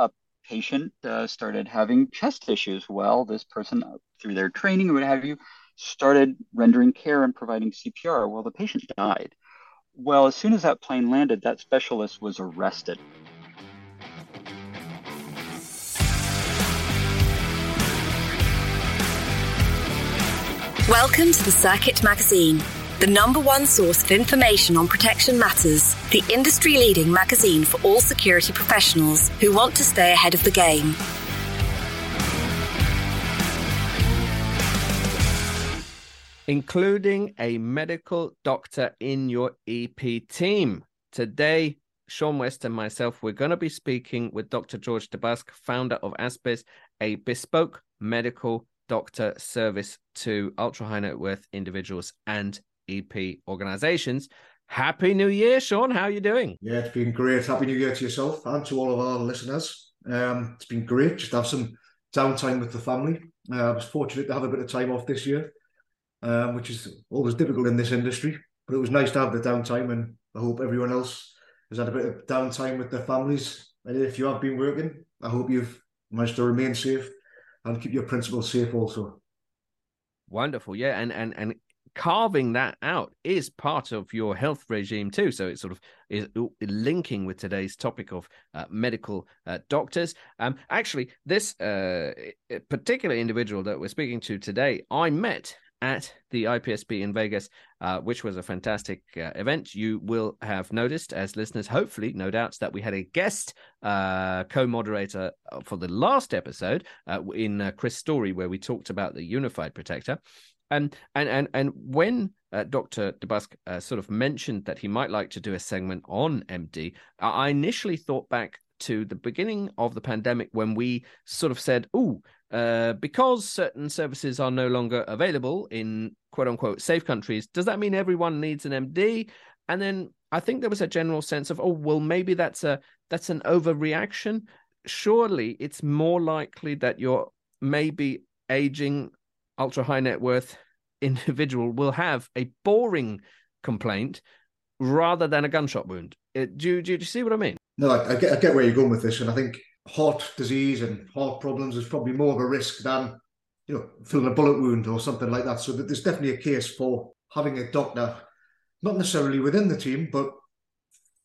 a patient uh, started having chest issues. Well, this person, uh, through their training or what have you, started rendering care and providing CPR. Well, the patient died. Well, as soon as that plane landed, that specialist was arrested. Welcome to the Circuit Magazine, the number one source of information on protection matters, the industry leading magazine for all security professionals who want to stay ahead of the game. Including a medical doctor in your EP team. Today, Shaun West and myself, we're going to be speaking with Dr. George DeBusk, founder of Aspitha, a bespoke medical doctor service to ultra high net worth individuals and EP organizations. Happy New Year, Shaun. How are you doing? Yeah, it's been great. Happy New Year to yourself and to all of our listeners. Um, it's been great just to have some downtime with the family. Uh, I was fortunate to have a bit of time off this year, um, which is always difficult in this industry. But it was nice to have the downtime, and I hope everyone else has had a bit of downtime with their families. And if you have been working, I hope you've managed to remain safe and keep your principles safe also. Wonderful, yeah, and and and carving that out is part of your health regime too. So it sort of is linking with today's topic of uh, medical uh, doctors. Um, actually, this uh, particular individual that we're speaking to today, I met at the IPSB in Vegas, uh, which was a fantastic uh, event. You will have noticed, as listeners, hopefully, no doubts, that we had a guest uh, co moderator for the last episode uh, in uh, Chris Story, where we talked about the unified protector. And, and, and, and when Dr. DeBusk sort of mentioned that he might like to do a segment on MD, I initially thought back to the beginning of the pandemic when we sort of said, oh, uh, because certain services are no longer available in quote unquote safe countries, does that mean everyone needs an MD? And then I think there was a general sense of, oh, well, maybe that's a that's an overreaction. Surely it's more likely that you're maybe aging ultra high net worth individual will have a boring complaint rather than a gunshot wound. Uh, do, do, do you see what I mean? No, I, I, get, I get where you're going with this, and I think heart disease and heart problems is probably more of a risk than you know feeling a bullet wound or something like that. So there's definitely a case for having a doctor, not necessarily within the team, but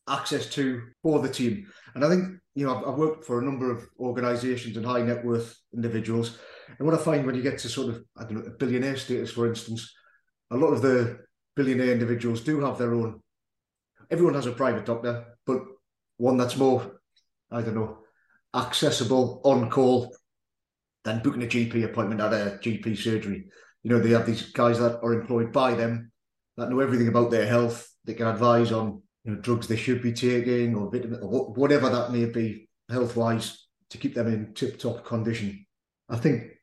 access to for the team. And I think you know I've, I've worked for a number of organisations and high net worth individuals, and what I find when you get to sort of I don't know billionaire status, for instance, a lot of the billionaire individuals do have their own. Everyone has a private doctor, but one that's more, I don't know, accessible on call than booking a GP appointment at a GP surgery. You know, they have these guys that are employed by them that know everything about their health. They can advise on you know drugs they should be taking or vitamin or whatever that may be health wise to keep them in tip top condition. I think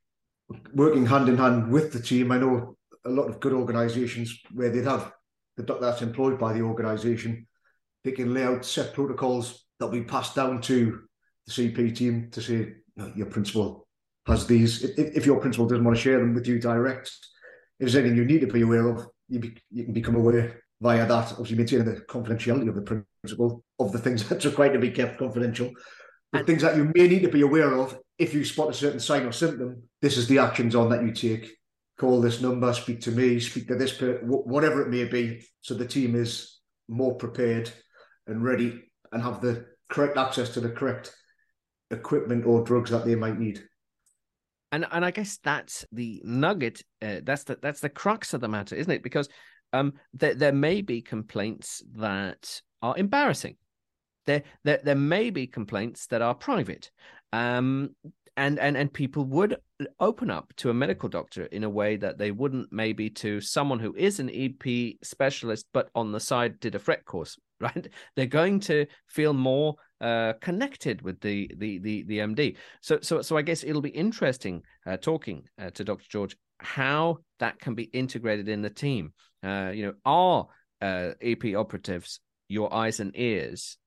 working hand in hand with the team, I know a lot of good organisations where they'd have the doctor that's employed by the organisation, they can lay out set protocols that will be passed down to the CP team to say know, your principal has these. If, if, your principal doesn't want to share them with you direct, if there's anything you need to be aware of, you, be, you can become aware via that. Obviously, maintaining the confidentiality of the principal of the things that that's required to be kept confidential. the and, things that you may need to be aware of if you spot a certain sign or symptom, this is the actions on that you take. Call this number, speak to me, speak to this, per- whatever it may be. So the team is more prepared and ready and have the correct access to the correct equipment or drugs that they might need. And and I guess that's the nugget. Uh, that's the that's the crux of the matter, isn't it? Because um, there there may be complaints that are embarrassing. There there there may be complaints that are private. Um, and and and people would open up to a medical doctor in a way that they wouldn't maybe to someone who is an EP specialist but on the side did a FREC course right they're going to feel more uh, connected with the, the the the MD. So so so I guess it'll be interesting uh, talking uh, to Dr. George how that can be integrated in the team. Uh, you know, are uh, EP operatives your eyes and ears,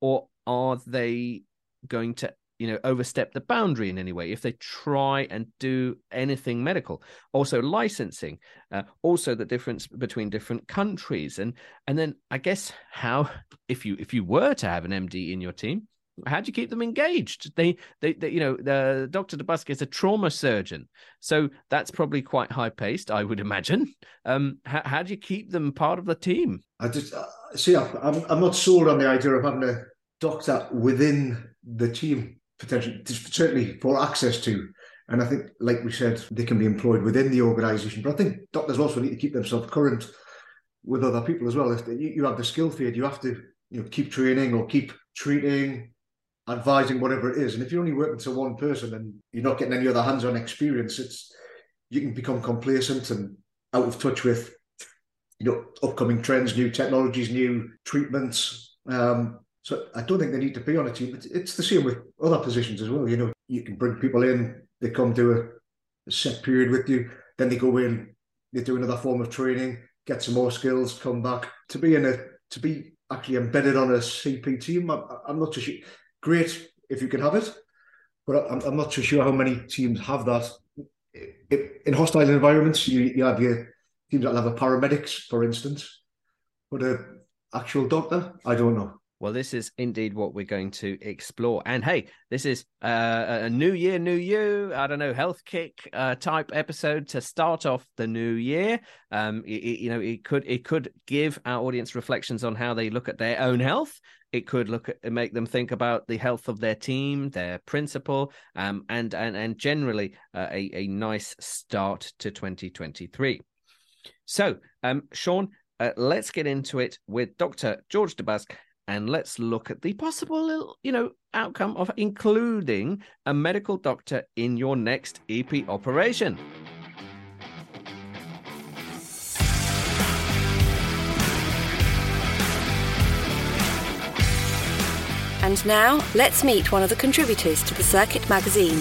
or are they going to you know overstep the boundary in any way if they try and do anything medical also licensing uh, also the difference between different countries and and then i guess how if you if you were to have an md in your team how do you keep them engaged? They, they, they you know, the Dr. DeBusk is a trauma surgeon, so that's probably quite high paced, I would imagine. Um, how, how do you keep them part of the team? I just uh, see. I'm, I'm not sold on the idea of having a doctor within the team potentially, certainly for access to. And I think, like we said, they can be employed within the organisation. But I think doctors also need to keep themselves current with other people as well. If you have the skill field, you have to you know keep training or keep treating advising whatever it is. And if you're only working to one person and you're not getting any other hands-on experience, it's you can become complacent and out of touch with you know upcoming trends, new technologies, new treatments. Um, so I don't think they need to be on a team. It's, the same with other positions as well. You know, you can bring people in, they come to a, a set period with you, then they go in, they do another form of training, get some more skills, come back. To be in a to be actually embedded on a CP team, I, I'm not too sure great if you can have it, but I'm, I'm not sure how many teams have that. In hostile environments, you, you have your teams that have a paramedics, for instance, but a actual doctor, I don't know. Well, this is indeed what we're going to explore. And hey, this is uh, a new year, new you. I don't know, health kick uh, type episode to start off the new year. Um, it, you know, it could it could give our audience reflections on how they look at their own health. It could look at make them think about the health of their team, their principal, um, and and and generally uh, a a nice start to 2023. So, um, Shaun, uh, let's get into it with Dr. George DeBusk and let's look at the possible you know outcome of including a medical doctor in your next EP operation. And now, let's meet one of the contributors to the Circuit magazine.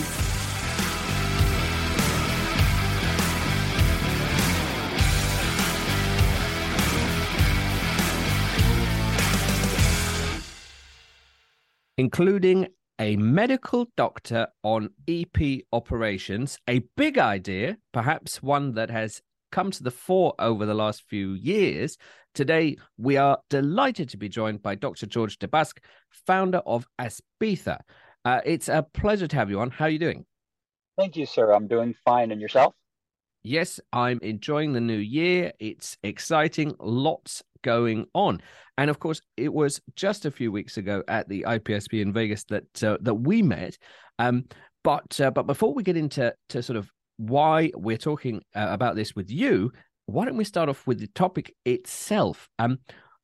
Including a medical doctor on EP operations, a big idea, perhaps one that has come to the fore over the last few years. Today, we are delighted to be joined by Dr. George DeBusk, founder of Aspitha. Uh, it's a pleasure to have you on. How are you doing? Thank you, sir. I'm doing fine. And yourself? Yes, I'm enjoying the new year. It's exciting, lots going on. And of course, it was just a few weeks ago at the IPSB in Vegas that uh, that we met. Um, but uh, but before we get into to sort of why we're talking uh, about this with you, why don't we start off with the topic itself? Um,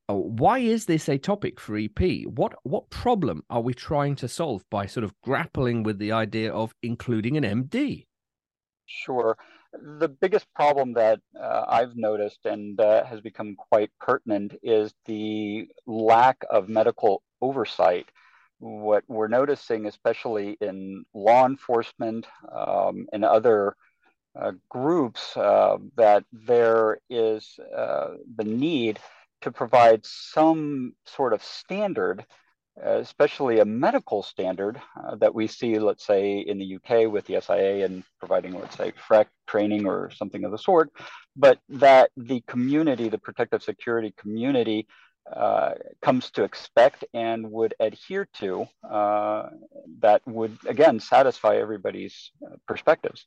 uh, why is this a topic for EP? What what problem are we trying to solve by sort of grappling with the idea of including an MD? Sure the biggest problem that uh, I've noticed and uh, has become quite pertinent is the lack of medical oversight. What we're noticing, especially in law enforcement um, and other uh, groups, uh, that there is uh, the need to provide some sort of standard especially a medical standard uh, that we see, let's say, in the UK with the SIA and providing, let's say, FREC training or something of the sort, but that the community, the protective security community, uh, comes to expect and would adhere to uh, that would, again, satisfy everybody's uh, perspectives.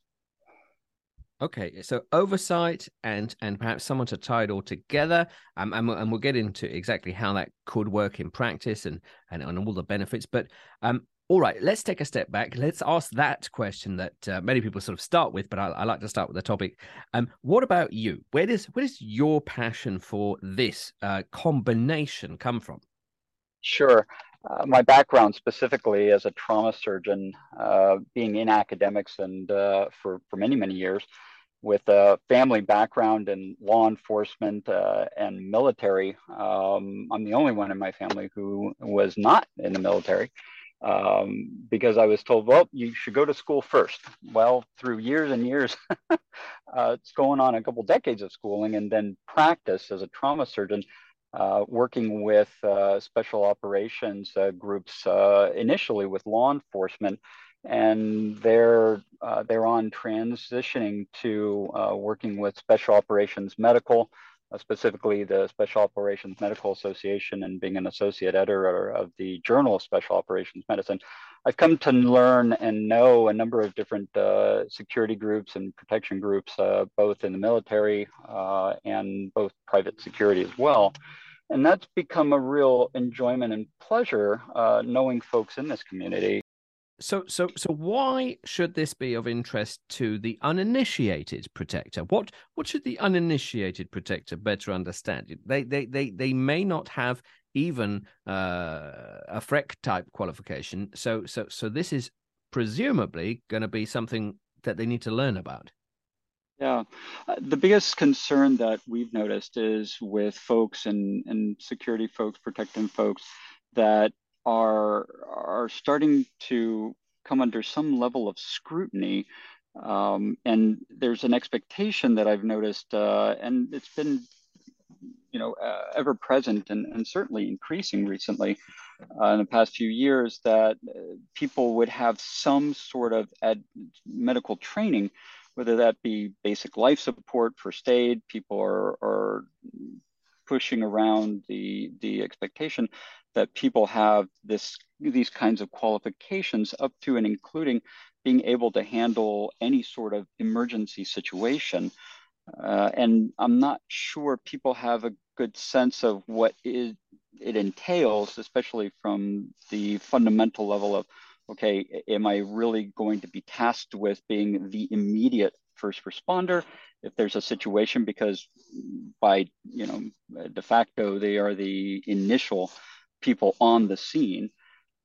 Okay, so oversight and and perhaps someone to tie it all together, um, and, and we'll get into exactly how that could work in practice and and, and all the benefits. But um, all right, let's take a step back. Let's ask that question that uh, many people sort of start with, but I, I, like to start with the topic. Um, what about you? Where does where does your passion for this uh, combination come from? Sure. Uh, my background specifically as a trauma surgeon, uh, being in academics and uh, for, for many, many years, with a family background in law enforcement uh, and military. Um, I'm the only one in my family who was not in the military um, because I was told, well, you should go to school first. Well, through years and years, uh, it's going on a couple decades of schooling and then practice as a trauma surgeon. Uh, working with uh, special operations uh, groups uh, initially with law enforcement and they're uh, they're on transitioning to uh, working with special operations medical uh, specifically the Special Operations Medical Association and being an associate editor of the Journal of Special Operations Medicine, I've come to learn and know a number of different uh, security groups and protection groups, uh, both in the military uh, and both private security as well. And that's become a real enjoyment and pleasure knowing folks in this community so so so why should this be of interest to the uninitiated protector? What what should the uninitiated protector better understand? They they they, they may not have even uh, a FREC type qualification. So so so this is presumably going to be something that they need to learn about. Yeah, uh, the biggest concern that we've noticed is with folks and, and security folks, protecting folks, that are are starting to come under some level of scrutiny. Um, and there's an expectation that I've noticed, uh, and it's been, you know, uh, ever present and, and certainly increasing recently uh, in the past few years, that uh, people would have some sort of ad- medical training, whether that be basic life support, first aid. People are, are pushing around the the expectation that people have this these kinds of qualifications up to and including being able to handle any sort of emergency situation. Uh, and I'm not sure people have a good sense of what it, it entails, especially from the fundamental level of, okay, am I really going to be tasked with being the immediate first responder if there's a situation because by you know de facto they are the initial people on the scene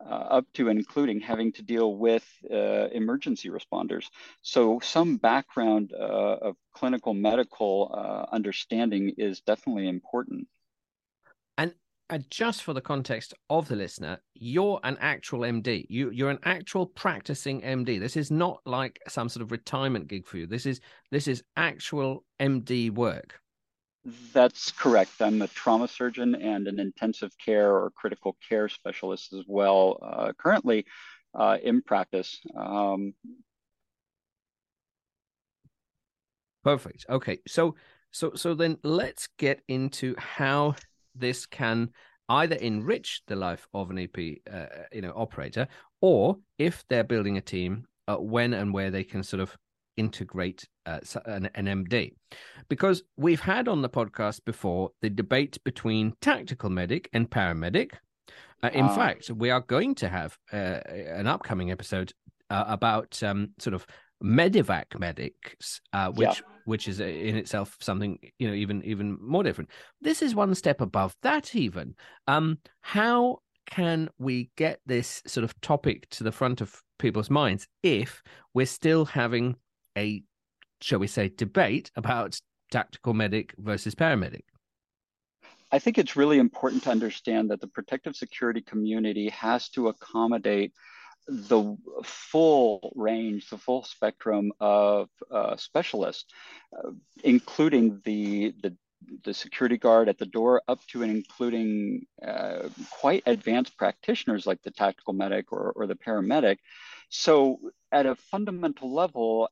uh, up to and including having to deal with uh, emergency responders. So, some background uh, of clinical medical uh, understanding is definitely important. And just for the context of the listener, you're an actual MD. You, you're an actual practicing MD. This is not like some sort of retirement gig for you. This is this is actual MD work. That's correct. I'm a trauma surgeon and an intensive care or critical care specialist as well, uh, currently uh, in practice. Um, Perfect. Okay. So, so, so then let's get into how this can either enrich the life of an EP, uh, you know, operator, or if they're building a team, uh, when and where they can sort of integrate uh, an, an, MD. Because we've had on the podcast before the debate between tactical medic and paramedic. Uh, in uh, fact, we are going to have uh, an upcoming episode uh, about um, sort of medevac medics, uh, which yeah. which is in itself something you know even even more different. This is one step above that. Even um, how can we get this sort of topic to the front of people's minds if we're still having a, shall we say, debate about tactical medic versus paramedic? I think it's really important to understand that the protective security community has to accommodate the full range, the full spectrum of uh, specialists, uh, including the, the the security guard at the door up to and including uh, quite advanced practitioners like the tactical medic or, or the paramedic. So at a fundamental level,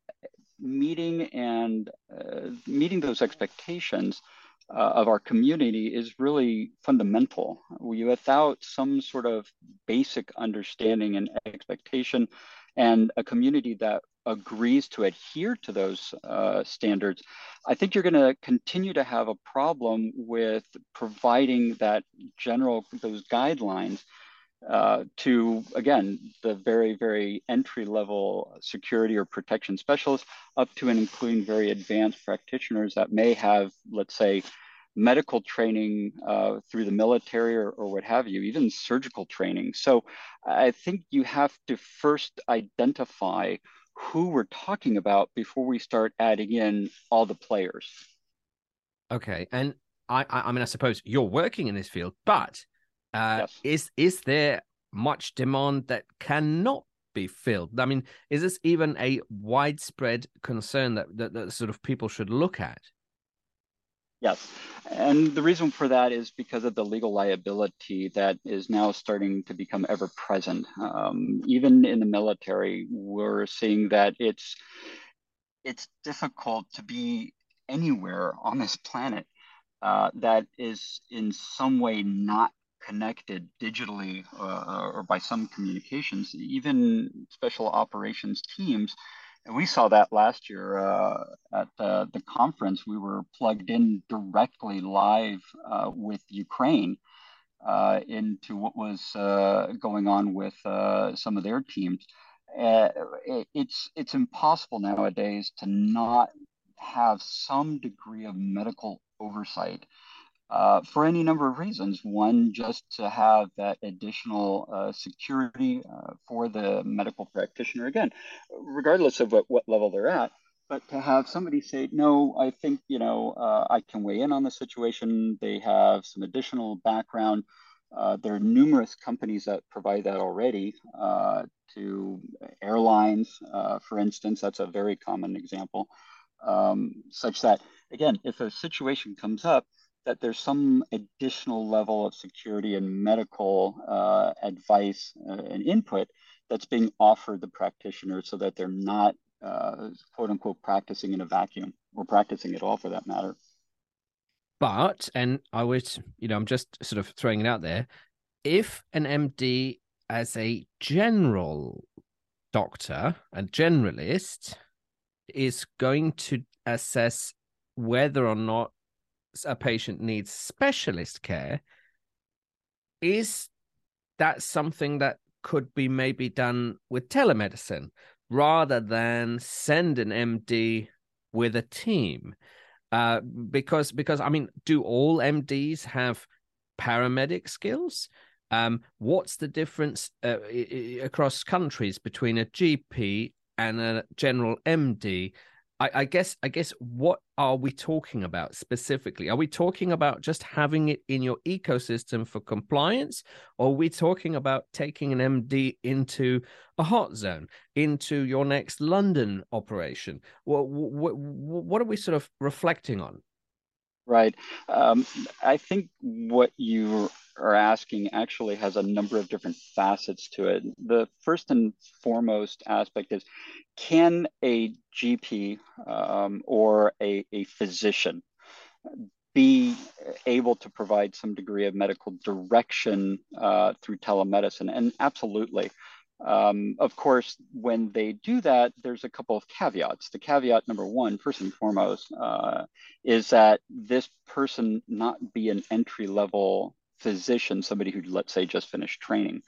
meeting and uh, meeting those expectations uh, of our community is really fundamental. Without some sort of basic understanding and expectation, and a community that agrees to adhere to those uh, standards, I think you're going to continue to have a problem with providing that general those guidelines uh, to again the very very entry level security or protection specialists up to and including very advanced practitioners that may have let's say medical training uh, through the military or, or what have you even surgical training. So i think you have to first identify who we're talking about before we start adding in all the players. Okay and i i mean i suppose you're working in this field but uh, yes. Is is there much demand that cannot be filled? I mean, is this even a widespread concern that, that, that sort of people should look at? Yes. And the reason for that is because of the legal liability that is now starting to become ever present. Um, even in the military, we're seeing that it's it's difficult to be anywhere on this planet uh, that is in some way not connected digitally uh, or by some communications, even special operations teams. And we saw that last year uh, at uh, the conference. We were plugged in directly live uh, with Ukraine uh, into what was going on with some of their teams. it's it's impossible nowadays to not have some degree of medical oversight uh, for any number of reasons. One, just to have that additional uh, security uh, for the medical practitioner, again, regardless of what, what level they're at. But to have somebody say, no, I think, you know, uh, I can weigh in on the situation. They have some additional background. Uh, there are numerous companies that provide that already to airlines, for instance. That's a very common example, um, such that, again, if a situation comes up, that there's some additional level of security and medical uh, advice uh, and input that's being offered the practitioner so that they're not uh, quote unquote practicing in a vacuum or practicing at all for that matter. But, and I would, you know, I'm just sort of throwing it out there. If an MD as a general doctor, and generalist, is going to assess whether or not a patient needs specialist care, is that something that could be maybe done with telemedicine rather than send an MD with a team? Uh, because because I mean, do all MDs have paramedic skills? Um, what's the difference uh, across countries between a GP and a general MD? I, I guess I guess what are we talking about specifically? Are we talking about just having it in your ecosystem for compliance, or are we talking about taking an MD into a hot zone, into your next London operation? What what, what are we sort of reflecting on? Right. Um, I think what you are asking actually has a number of different facets to it. The first and foremost aspect is can a GP um, or a, a physician be able to provide some degree of medical direction uh, through telemedicine? And absolutely. Um, of course, when they do that, there's a couple of caveats. The caveat number one, first and foremost, uh, is that this person not be an entry level physician, somebody who, let's say, just finished training.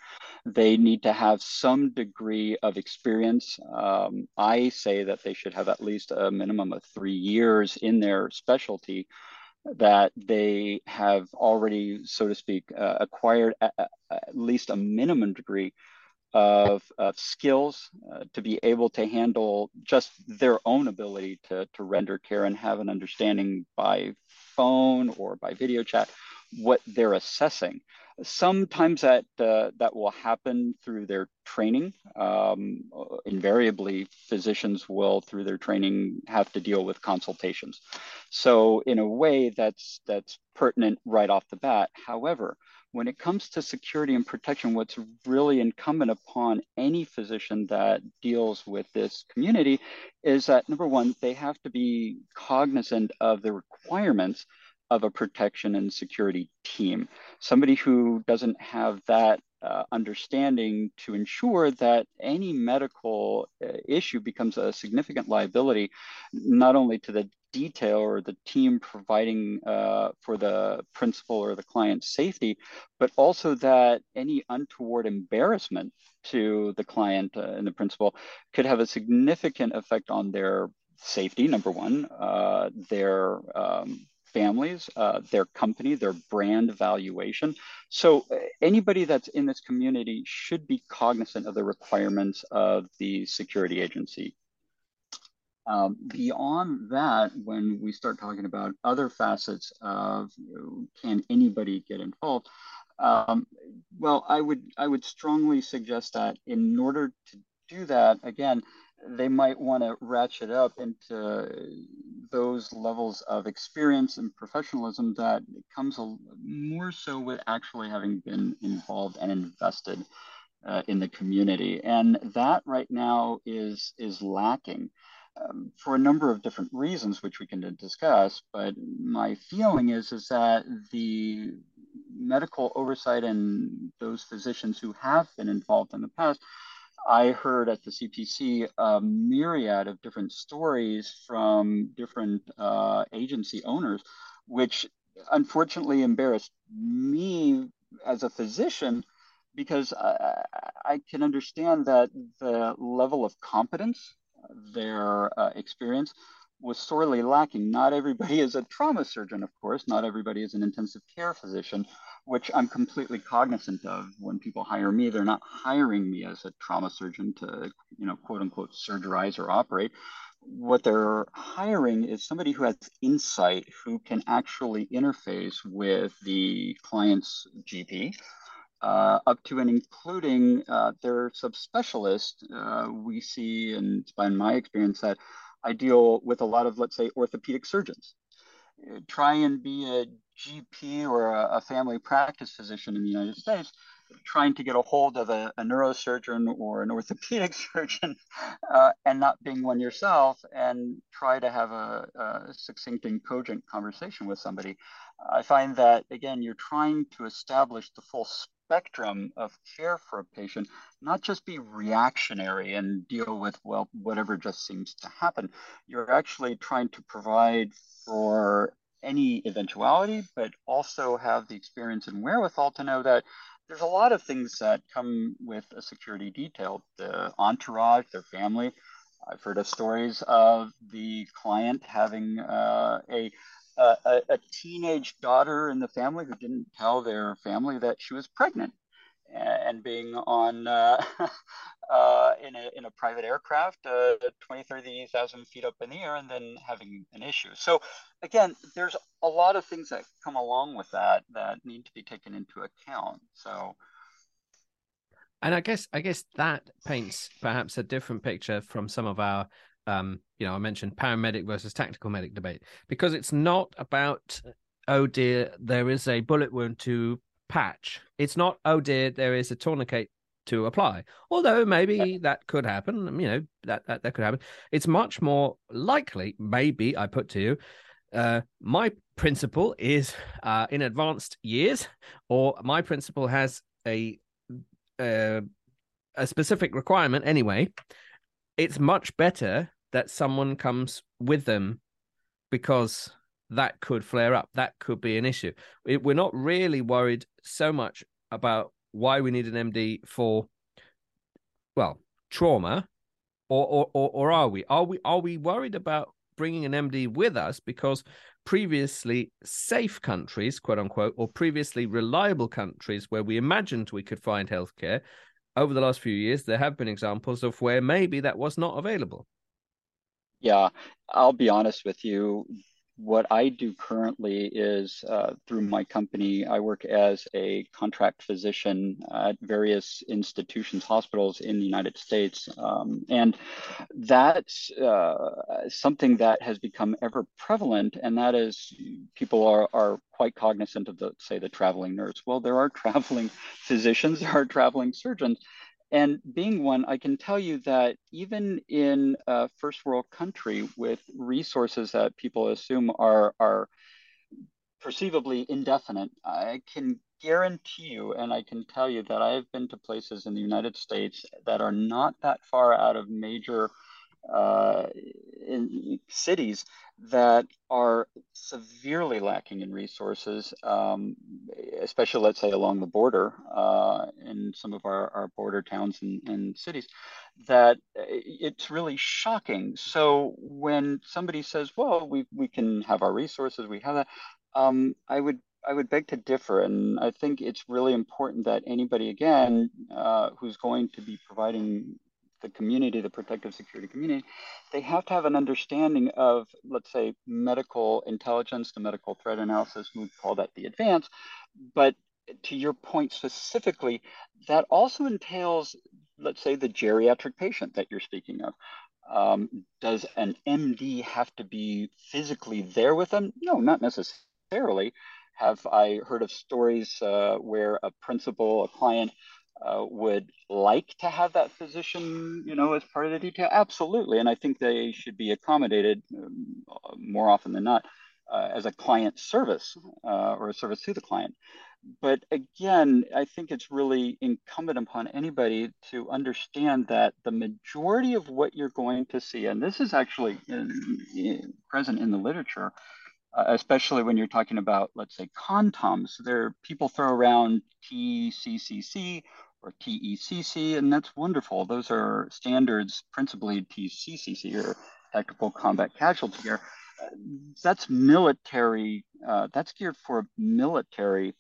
They need to have some degree of experience. Um, I say that they should have at least a minimum of three years in their specialty that they have already, so to speak, uh, acquired at, at, least a minimum degree of, of skills uh, to be able to handle just their own ability to, to render care and have an understanding by phone or by video chat what they're assessing. Sometimes that uh, that will happen through their training. Um, invariably, physicians will, through their training, have to deal with consultations. So, in a way, that's that's pertinent right off the bat. However, when it comes to security and protection, what's really incumbent upon any physician that deals with this community is that number one, they have to be cognizant of the requirements of a protection and security team. Somebody who doesn't have that uh, understanding to ensure that any medical uh, issue becomes a significant liability, not only to the detail or the team providing uh, for the principal or the client's safety, but also that any untoward embarrassment to the client uh, and the principal could have a significant effect on their safety, number one, uh, their um, families, uh, their company, their brand valuation. So uh, anybody that's in this community should be cognizant of the requirements of the security agency. Um, beyond that, when we start talking about other facets of you know, can anybody get involved, um, well, I would I would strongly suggest that in order to do that, again, they might want to ratchet up into those levels of experience and professionalism that comes a, more so with actually having been involved and invested uh, in the community and that right now is is lacking um, for a number of different reasons, which we can discuss. But my feeling is is that the medical oversight and those physicians who have been involved in the past, I heard at the CPC a myriad of different stories from different uh, agency owners, which unfortunately embarrassed me as a physician because I, I can understand that the level of competence, their uh, experience, was sorely lacking. Not everybody is a trauma surgeon, of course. Not everybody is an intensive care physician, which I'm completely cognizant of. When people hire me, they're not hiring me as a trauma surgeon to, you know, quote unquote, surgerize or operate. What they're hiring is somebody who has insight, who can actually interface with the client's GP, uh, up to and including uh, their subspecialist. Uh, we see, and it's my experience, that I deal with a lot of, let's say, orthopedic surgeons. Try and be a GP or a, a family practice physician in the United States, trying to get a hold of a, a neurosurgeon or an orthopedic surgeon uh, and not being one yourself and try to have a, a, succinct and cogent conversation with somebody. I find that, again, you're trying to establish the full spectrum of care for a patient, not just be reactionary and deal with, well, whatever just seems to happen. You're actually trying to provide for any eventuality, but also have the experience and wherewithal to know that there's a lot of things that come with a security detail the entourage, their family. I've heard of stories of the client having uh, a a, a, teenage daughter in the family who didn't tell their family that she was pregnant and being on uh, uh, in, a, in a private aircraft uh, 20 30,000 feet up in the air and then having an issue. So again there's a lot of things that come along with that that need to be taken into account. So and I guess I guess that paints perhaps a different picture from some of our um, you know, I mentioned paramedic versus tactical medic debate because it's not about oh dear, there is a bullet wound to patch. It's not oh dear, there is a tourniquet to apply. Although maybe that could happen, you know, that that, that could happen. It's much more likely, maybe I put to you, uh, my principal is uh, in advanced years, or my principal has a uh, a specific requirement anyway. It's much better that someone comes with them because that could flare up. That could be an issue. we're not really worried so much about why we need an MD for, well, trauma, or or or, or are we? Are we are we worried about bringing an MD with us because previously safe countries, quote unquote, or previously reliable countries where we imagined we could find healthcare, over the last few years, there have been examples of where maybe that was not available. Yeah, I'll be honest with you. What I do currently is uh, through my company, I work as a contract physician at various institutions, hospitals in the United States. Um, and that's uh, something that has become ever prevalent. And that is people are, are quite cognizant of the, say, the traveling nurse. Well, there are traveling physicians, there are traveling surgeons. And being one, I can tell you that even in a first world country with resources that people assume are, are perceivably indefinite, I can guarantee you and I can tell you that I have been to places in the United States that are not that far out of major uh, in cities that are severely lacking in resources, um, especially let's say along the border uh, in some of our, our border towns and, and, cities, that it's really shocking. So when somebody says, "Well, we we can have our resources, we have that," um, I would I would beg to differ, and I think it's really important that anybody again uh, who's going to be providing the community, the protective security community, they have to have an understanding of, let's say, medical intelligence, the medical threat analysis, we call that the advance. But to your point specifically, that also entails, let's say, the geriatric patient that you're speaking of. Um, does an MD have to be physically there with them? No, not necessarily. Have I heard of stories uh, where a principal, a client, uh, would like to have that physician, you know, as part of the detail? Absolutely. And I think they should be accommodated um, more often than not uh, as a client service uh, or a service to the client. But again, I think it's really incumbent upon anybody to understand that the majority of what you're going to see, and this is actually in, in, present in the literature, uh, especially when you're talking about, let's say, CONTOMS. There, people throw around TCCC or TECC, and that's wonderful. Those are standards, principally TCCC or Tactical Combat Casualty Care. Uh, that's military. Uh, that's geared for military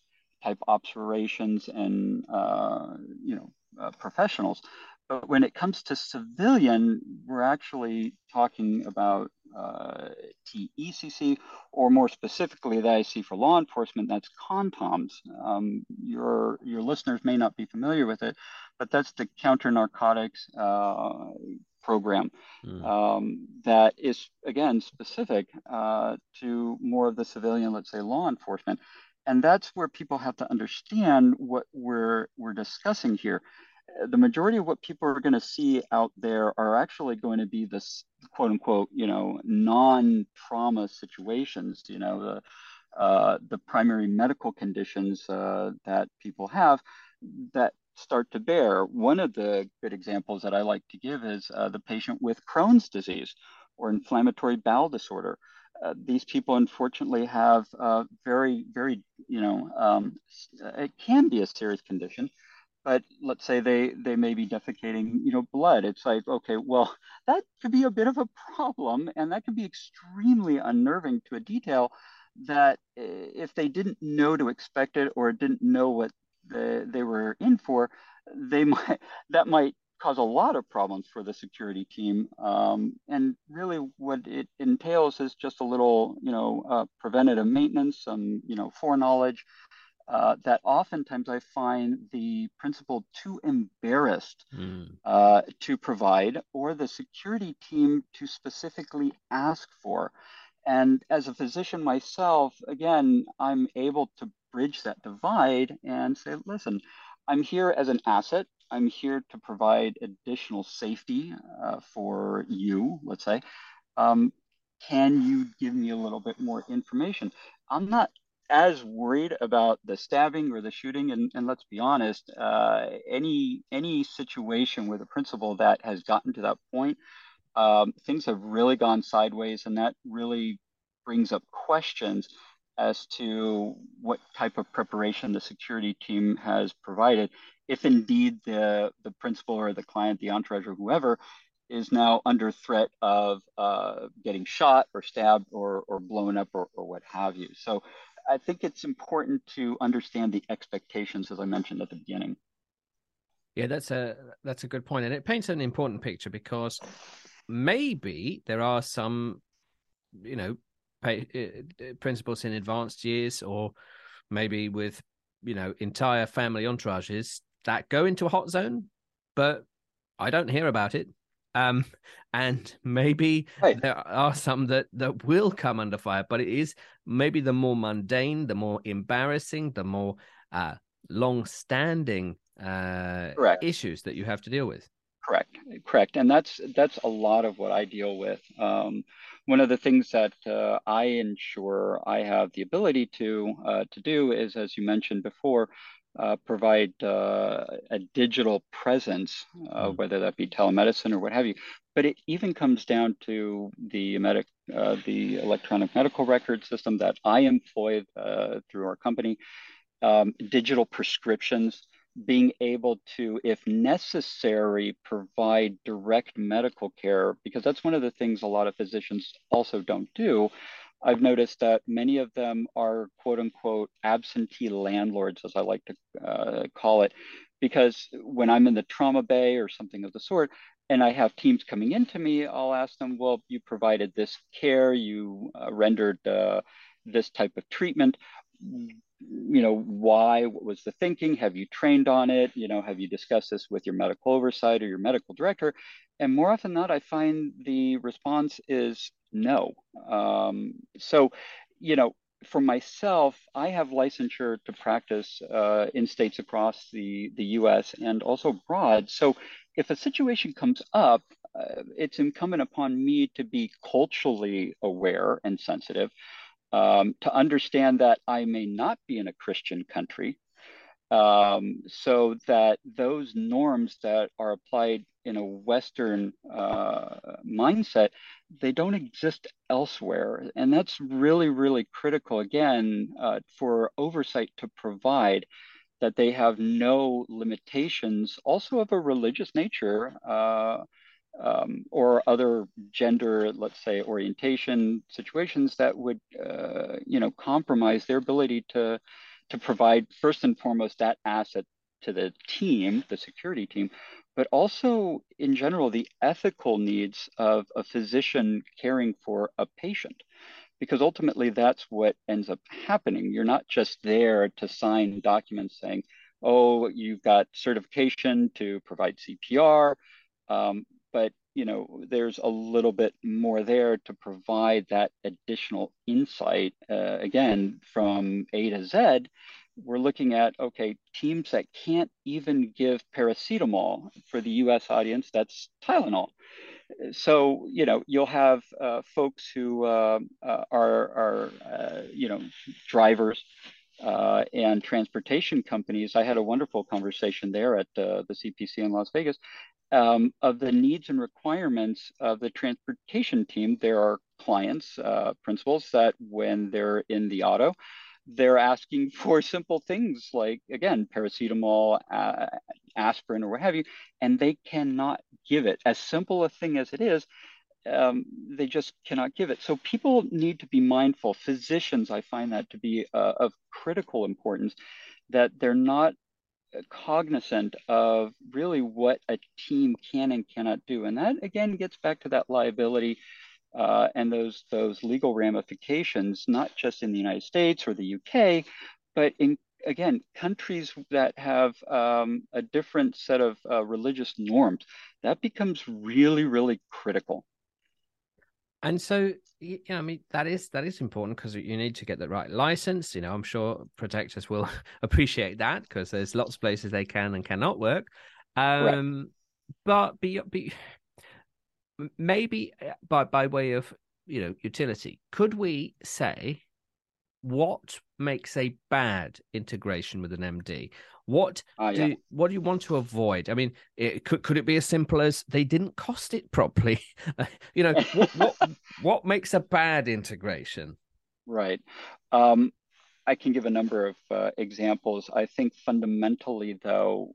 type observations and uh, you know uh, professionals. But when it comes to civilian, we're actually talking about uh, TECC, or more specifically, that I see for law enforcement, that's CONTOMS. Um, your your listeners may not be familiar with it, but that's the counter narcotics uh, program mm. um, that is again specific uh, to more of the civilian, let's say, law enforcement, and that's where people have to understand what we're we're discussing here the majority of what people are going to see out there are actually going to be this quote unquote, you know, non-trauma situations, you know, the, uh, the primary medical conditions uh, that people have that start to bear. One of the good examples that I like to give is uh, the patient with Crohn's disease or inflammatory bowel disorder. Uh, these people unfortunately have uh, very, very, you know, um, it can be a serious condition but let's say they they may be defecating you know blood. It's like okay well that could be a bit of a problem and that could be extremely unnerving to a detail that if they didn't know to expect it or didn't know what the, they were in for they might that might cause a lot of problems for the security team. Um, and really what it entails is just a little you know uh, preventative maintenance some you know foreknowledge uh, that oftentimes I find the principal too embarrassed mm. uh, to provide, or the security team to specifically ask for. And as a physician myself, again, I'm able to bridge that divide and say, listen, I'm here as an asset. I'm here to provide additional safety uh, for you, let's say. Um, can you give me a little bit more information? I'm not as worried about the stabbing or the shooting. And, and let's be honest, uh, any any situation with a principal that has gotten to that point, um, things have really gone sideways, and that really brings up questions as to what type of preparation the security team has provided. If indeed the the principal or the client, the entourage, or whoever is now under threat of uh, getting shot or stabbed or, or blown up or, or what have you. So I think it's important to understand the expectations, as I mentioned at the beginning. Yeah, that's a that's a good point, and it paints an important picture because maybe there are some, you know, pay, uh, principals in advanced years, or maybe with you know entire family entourages that go into a hot zone, but I don't hear about it. Um, and maybe right. there are some that that will come under fire, but it is maybe the more mundane, the more embarrassing, the more uh, long-standing uh, issues that you have to deal with. Correct, correct, and that's that's a lot of what I deal with. Um, one of the things that uh, I ensure I have the ability to uh, to do is, as you mentioned before, uh, provide uh, a digital presence, uh, mm. whether that be telemedicine or what have you. But it even comes down to the medic, uh, the electronic medical record system that I employ uh, through our company, um, digital prescriptions, being able to, if necessary, provide direct medical care, because that's one of the things a lot of physicians also don't do. I've noticed that many of them are quote unquote absentee landlords, as I like to uh, call it, because when I'm in the trauma bay or something of the sort, and I have teams coming into me, I'll ask them, well, you provided this care, you uh, rendered uh, this type of treatment. You know, why? What was the thinking? Have you trained on it? You know, have you discussed this with your medical oversight or your medical director? And more often than not, I find the response is no. Um, so, you know, for myself, I have licensure to practice uh, in states across the, the US and also abroad. So if a situation comes up, uh, it's incumbent upon me to be culturally aware and sensitive, um, to understand that I may not be in a Christian country, um, so that those norms that are applied in a Western uh, mindset, they don't exist elsewhere. And that's really, really critical, again, uh, for oversight to provide that they have no limitations, also of a religious nature. Uh, um, or other gender, let's say, orientation situations that would, uh, you know, compromise their ability to to provide first and foremost that asset to the team, the security team, but also in general the ethical needs of a physician caring for a patient. Because ultimately that's what ends up happening. You're not just there to sign documents saying, oh, you've got certification to provide CPR, um, but you know there's a little bit more there to provide that additional insight uh, again from a to z. We're looking at okay teams that can't even give paracetamol for the us audience that's tylenol. So you know you'll have uh, folks who uh, uh are are uh, you know drivers uh, and transportation companies. I had a wonderful conversation there at uh, the CPC in Las Vegas um, of the needs and requirements of the transportation team. There are clients, uh, principals that when they're in the auto, they're asking for simple things like, again, paracetamol, aspirin, or what have you, and they cannot give it. As simple a thing as it is, um, they just cannot give it. So people need to be mindful. Physicians, I find that to be uh, of critical importance, that they're not cognizant of really what a team can and cannot do. And that again gets back to that liability uh, and those those legal ramifications, not just in the United States or the UK, but in again countries that have um, a different set of uh, religious norms. That becomes really really critical. And so, yeah, I mean, that is that is important because you need to get the right license. You know, I'm sure protectors will appreciate that because there's lots of places they can and cannot work. Um, But be, be maybe uh, by by way of you know utility, could we say what makes a bad integration with an MD? What uh, do yeah. what do you want to avoid? I mean, it, could could it be as simple as they didn't cost it properly? you know, what, what what makes a bad integration? Right. Um, I can give a number of uh, examples. I think fundamentally, though,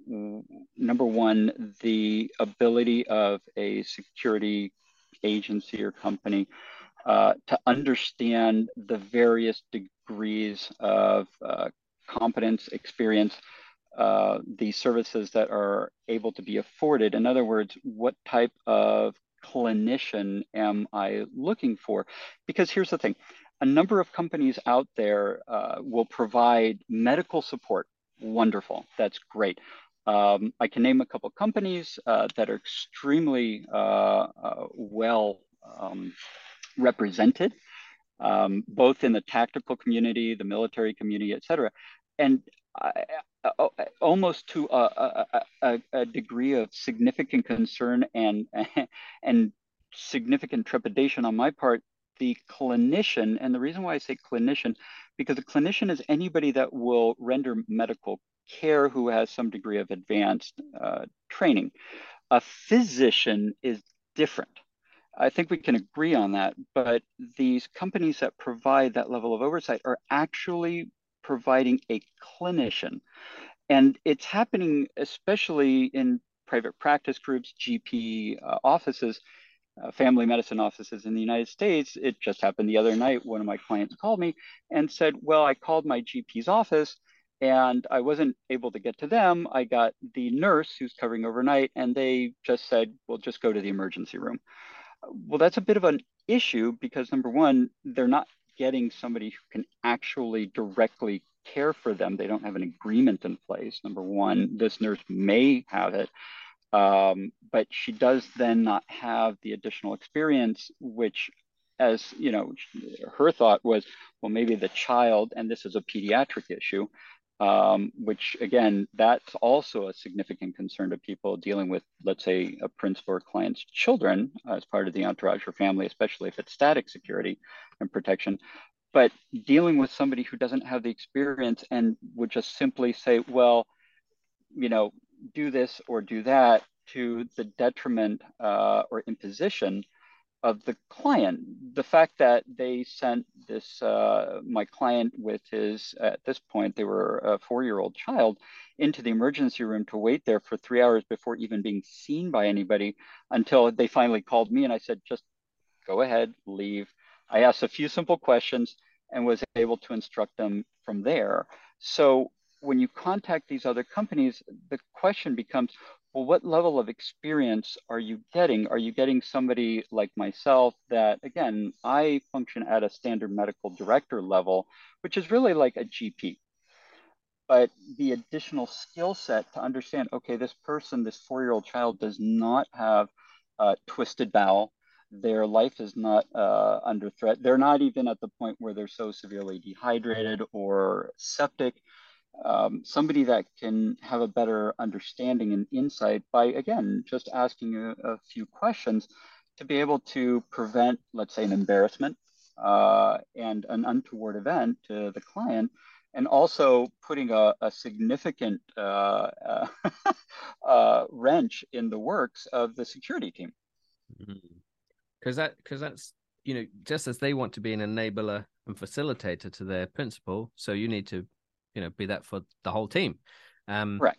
number one, the ability of a security agency or company uh, to understand the various degrees of uh, competence, experience, uh, the services that are able to be afforded. In other words, what type of clinician am I looking for? Because here's the thing a number of companies out there uh, will provide medical support. Wonderful, that's great. Um, I can name a couple companies uh, that are extremely uh, uh, well um, represented, um, both in the tactical community, the military community, et cetera. And almost to a, a, a, degree of significant concern and and significant trepidation on my part. The clinician and the reason why i say clinician because a clinician is anybody that will render medical care who has some degree of advanced uh, training. A physician is different. I think we can agree on that, but these companies that provide that level of oversight are actually providing a clinician. And it's happening especially in private practice groups, GP uh, offices, uh, family medicine offices in the United States. It just happened the other night. One of my clients called me and said, Well, I called my GP's office and I wasn't able to get to them. I got the nurse who's covering overnight, and they just said, Well, just go to the emergency room. Well, that's a bit of an issue because number one, they're not getting somebody who can actually directly care for them. They don't have an agreement in place. Number one, this nurse may have it, um, but she does then not have the additional experience, which as you know, her thought was, well, maybe the child, and this is a pediatric issue, um, which again, that's also a significant concern to people dealing with, let's say, a principal or client's children as part of the entourage or family, especially if it's static security and protection. But dealing with somebody who doesn't have the experience and would just simply say, well, you know, do this or do that to the detriment uh, or imposition of the client. The fact that they sent this, uh, my client with his, at this point, they were a four year old child, into the emergency room to wait there for three hours before even being seen by anybody until they finally called me and I said, just go ahead, leave. I asked a few simple questions and was able to instruct them from there. So when you contact these other companies, the question becomes, well, what level of experience are you getting? Are you getting somebody like myself that, again, I function at a standard medical director level, which is really like a GP. But the additional skill set to understand, okay, this person, this four year old child does not have a twisted bowel. Their life is not uh, under threat. They're not even at the point where they're so severely dehydrated or septic um, somebody that can have a better understanding and insight by, again, just asking a, a few questions to be able to prevent, let's say, an embarrassment uh, and an untoward event to the client, and also putting a, a significant uh, uh, wrench in the works of the security team. Because mm-hmm. that, because that's you know, just as they want to be an enabler and facilitator to their principal, so you need to you know be that for the whole team. Um, right.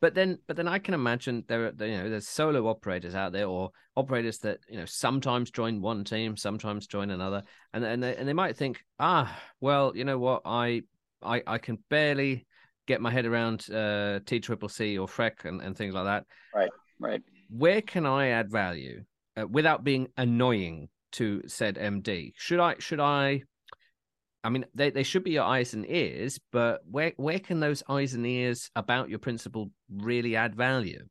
But then, but then I can imagine there are you know there's solo operators out there or operators that you know sometimes join one team, sometimes join another, and and they, and they might think, ah, well, you know what, I I I can barely get my head around uh, T Triple C or FREC and, and things like that. Right, right. Where can I add value uh, without being annoying to said MD? Should I should I I mean, they, they should be your eyes and ears, but where where can those eyes and ears about your principal really add value?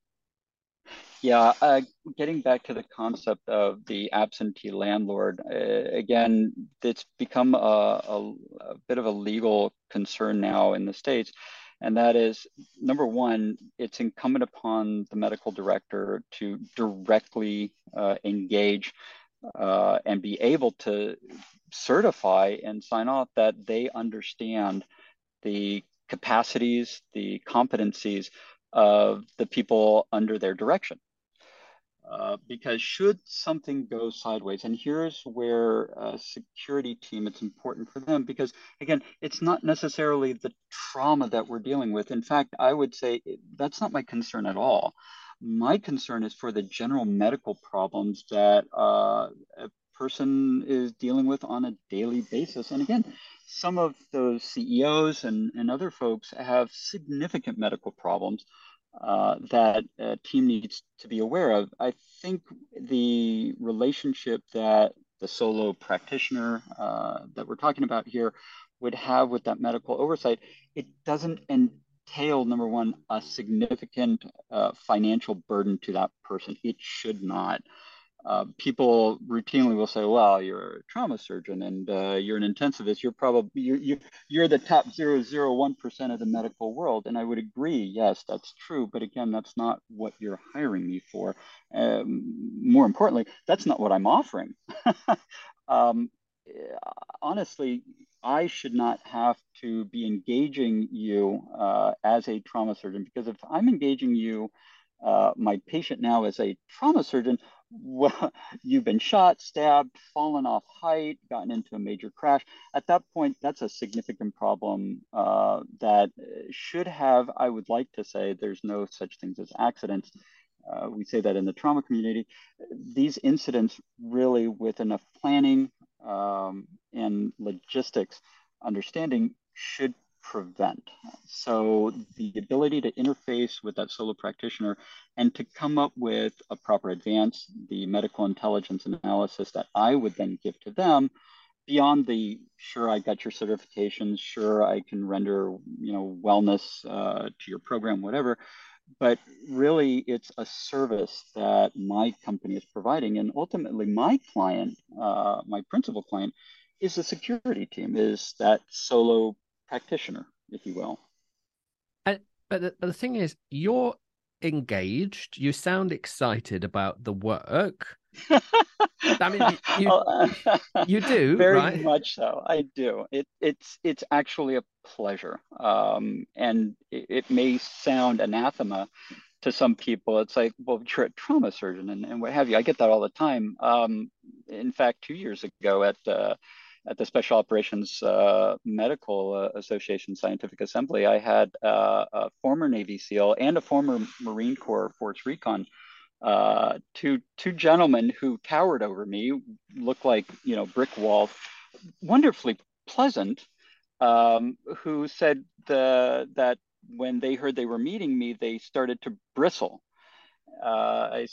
Yeah, uh, getting back to the concept of the absentee landlord, uh, again, it's become a, a, a, bit of a legal concern now in the States. And that is number one, it's incumbent upon the medical director to directly uh, engage uh, and be able to certify and sign off that they understand the capacities, the competencies of the people under their direction. Uh, because should something go sideways, and here's where a security team, it's important for them because, again, it's not necessarily the trauma that we're dealing with. In fact, I would say that's not my concern at all. My concern is for the general medical problems that uh, a person is dealing with on a daily basis. And again, some of those CEOs and, and other folks have significant medical problems uh, that a team needs to be aware of. I think the relationship that the solo practitioner uh, that we're talking about here would have with that medical oversight, it doesn't entail, number one, a significant uh, financial burden to that person. It should not. Uh, people routinely will say, "Well, you're a trauma surgeon and uh, you're an intensivist. You're probably you're, you're, you're the top 001% of the medical world." And I would agree, yes, that's true. But again, that's not what you're hiring me for. Um, more importantly, that's not what I'm offering. um, honestly, I should not have to be engaging you uh, as a trauma surgeon because if I'm engaging you, uh, my patient now as a trauma surgeon, well, you've been shot, stabbed, fallen off height, gotten into a major crash. At that point, that's a significant problem uh, that should have, I would like to say, there's no such things as accidents. Uh, we say that in the trauma community. These incidents really, with enough planning um, and logistics understanding, should prevent. So the ability to interface with that solo practitioner and to come up with a proper advance, the medical intelligence analysis that I would then give to them beyond the sure I got your certifications, sure I can render you know wellness uh, to your program, whatever. But really it's a service that my company is providing. And ultimately my client uh, my principal client is the security team is that solo practitioner if you will. And, but, the, but the thing is you're engaged you sound excited about the work I mean, you, you, you do very right? much so. I do. It, it's it's actually a pleasure, um, and it, it, may sound anathema to some people. It's like, well, you're a trauma surgeon and, and what have you. I get that all the time. Um, in fact, two years ago at uh, at the Special Operations uh, Medical uh, Association Scientific Assembly, I had uh, a former Navy SEAL and a former Marine Corps Force Recon uh, two two gentlemen who towered over me, looked like you know brick walls, wonderfully pleasant, um, who said the, that when they heard they were meeting me, they started to bristle. Uh, I,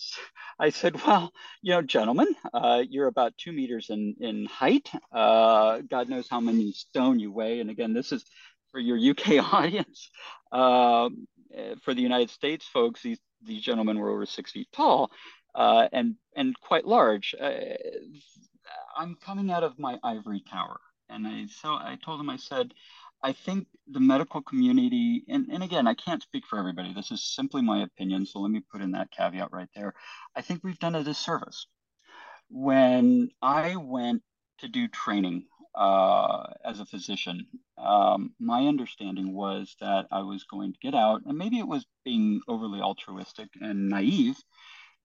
I said, well, you know, gentlemen, uh, you're about two meters in, in height. Uh, God knows how many stone you weigh. And again, this is for your UK audience. Um, for the United States folks, these these gentlemen were over six feet tall uh, and and quite large. Uh, I'm coming out of my ivory tower, and I so I told him I said. I think the medical community, and, and again, I can't speak for everybody. This is simply my opinion. So let me put in that caveat right there. I think we've done a disservice. When I went to do training uh, as a physician, um, my understanding was that I was going to get out, and maybe it was being overly altruistic and naive,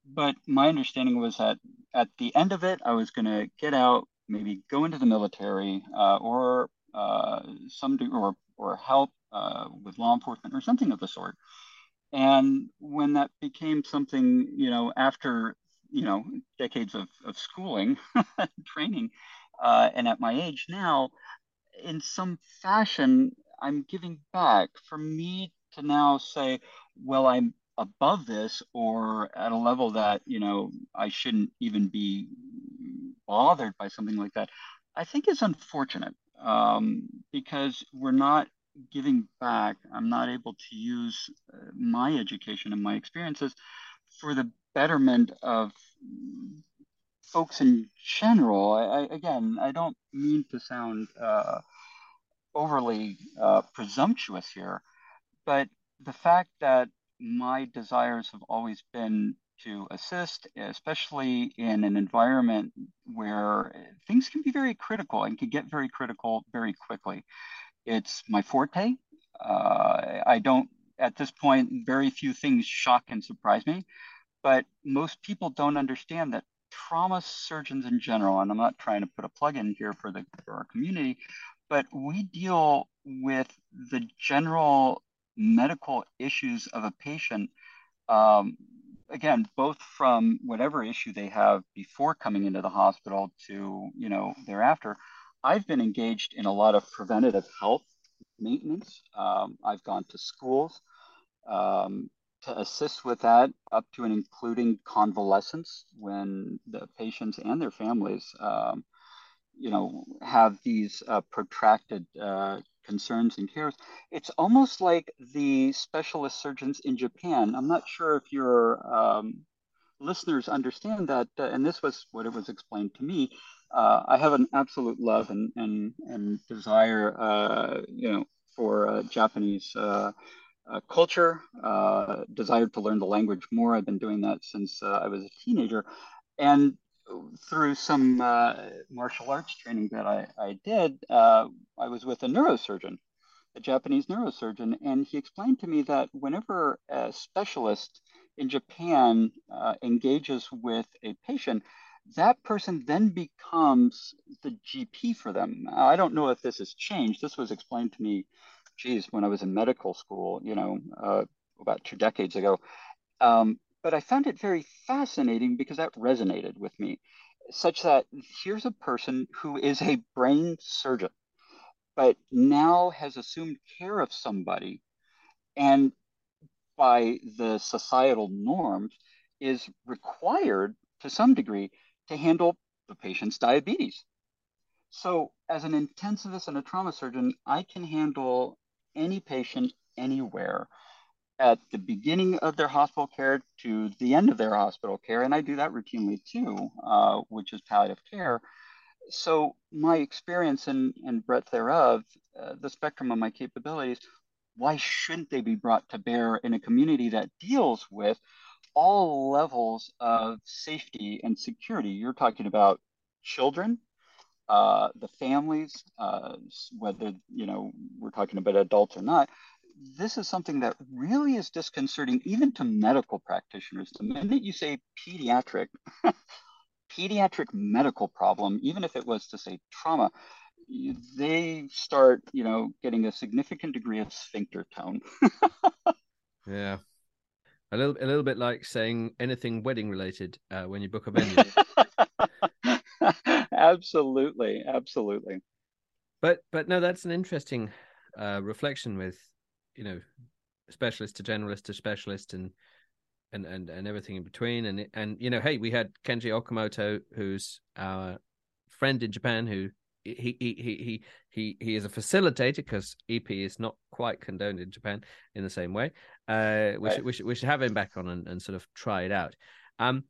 but my understanding was that at the end of it, I was going to get out, maybe go into the military uh, or uh, some do, or or help uh, with law enforcement or something of the sort. And when that became something, you know, after you know decades of, of schooling, training, uh, and at my age now, in some fashion, I'm giving back. For me to now say, well, I'm above this or at a level that, you know, I shouldn't even be bothered by something like that, I think is unfortunate um, because we're not giving back. I'm not able to use uh, my education and my experiences for the betterment of folks in general, I, I, again, I don't mean to sound uh, overly uh, presumptuous here, but the fact that my desires have always been to assist, especially in an environment where things can be very critical and can get very critical very quickly. It's my forte. Uh, I don't, at this point, very few things shock and surprise me, but most people don't understand that trauma surgeons in general, and I'm not trying to put a plug in here for the for our community, but we deal with the general medical issues of a patient. Um, again, both from whatever issue they have before coming into the hospital to you know thereafter. I've been engaged in a lot of preventative health maintenance. Um, I've gone to schools. Um, to assist with that up to and including convalescence when the patients and their families um, you know have these uh, protracted uh, concerns and cares. It's almost like the specialist surgeons in japan i'm not sure if your um, listeners understand that uh, and this was what it was explained to me uh, i have an absolute love and and, and desire uh, you know for uh, japanese uh, culture, uh, desired to learn the language more. I've been doing that since uh, I was a teenager. And through some uh, martial arts training that I, I did, uh, I was with a neurosurgeon, a Japanese neurosurgeon, and he explained to me that whenever a specialist in Japan uh, engages with a patient, that person then becomes the GP for them. I don't know if this has changed. This was explained to me geez, when I was in medical school, you know, uh, about two decades ago. Um, but I found it very fascinating because that resonated with me, such that here's a person who is a brain surgeon, but now has assumed care of somebody and by the societal norms is required to some degree to handle the patient's diabetes. So, as an intensivist and a trauma surgeon, I can handle any patient anywhere. at the beginning of their hospital care to the end of their hospital care, and I do that routinely too, uh, which is palliative care. So my experience and, and breadth thereof, uh, the spectrum of my capabilities, why shouldn't they be brought to bear in a community that deals with all levels of safety and security? You're talking about children, uh, the families, uh, whether you know we're talking about adults or not, this is something that really is disconcerting even to medical practitioners. The minute you say pediatric, pediatric medical problem, even if it was to say trauma, they start, you know, getting a significant degree of sphincter tone. yeah. A little, a little bit like saying anything wedding related uh, when you book a venue. absolutely, absolutely. But, but no, that's an interesting uh, reflection with you know specialist to generalist to specialist and and and and everything in between and and you know hey we had Kenji Okamoto who's our friend in Japan who he he he he he is a facilitator because EP is not quite condoned in Japan in the same way. Uh, we right. should we should we should have him back on and, and sort of try it out. Um,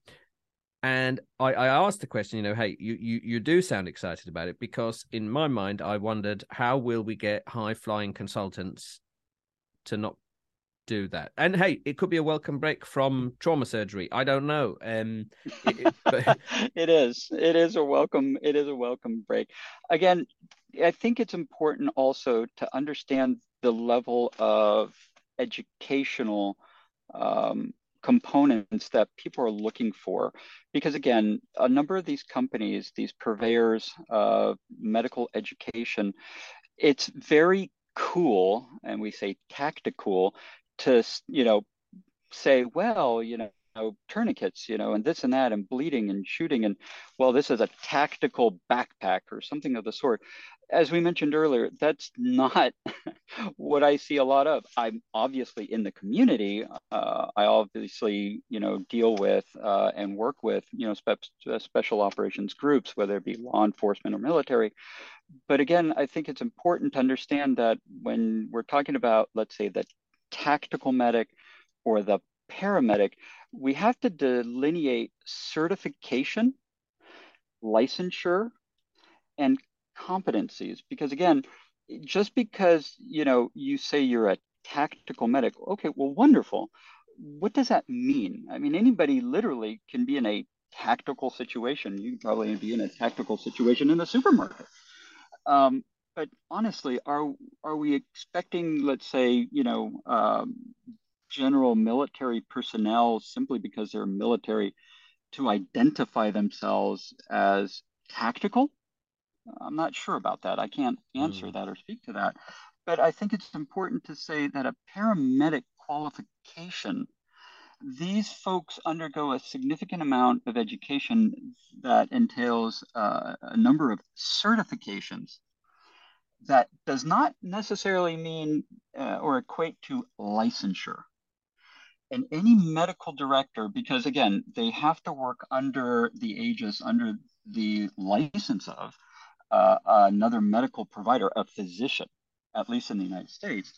and I, I asked the question, you know, hey, you, you you do sound excited about it because in my mind I wondered how will we get high flying consultants to not do that. And hey, it could be a welcome break from trauma surgery. I don't know. Um, it, but... it is. It is a welcome. It is a welcome break. Again, I think it's important also to understand the level of educational um, components that people are looking for, because again, a number of these companies, these purveyors of medical education, it's very cool and we say tactical to you know say well you know tourniquets you know and this and that and bleeding and shooting and well this is a tactical backpack or something of the sort. As we mentioned earlier that's not what i see a lot of. I'm obviously in the community. Uh, i obviously you know deal with uh, and work with you know spe- special operations groups whether it be law enforcement or military. But again, I think it's important to understand that when we're talking about, let's say, the tactical medic or the paramedic, we have to delineate certification, licensure, and competencies. Because again, just because you know you say you're a tactical medic, okay, well, wonderful. What does that mean? I mean, anybody literally can be in a tactical situation. You can probably be in a tactical situation in the supermarket. Um, but honestly, are are we expecting, let's say, you know, um, general military personnel simply because they're military to identify themselves as tactical? I'm not sure about that. I can't answer mm. that or speak to that. But I think it's important to say that a paramedic qualification, these folks undergo a significant amount of education that entails uh, a number of certifications that does not necessarily mean uh, or equate to licensure. And any medical director, because again, they have to work under the aegis, under the license of uh, another medical provider, a physician, at least in the United States.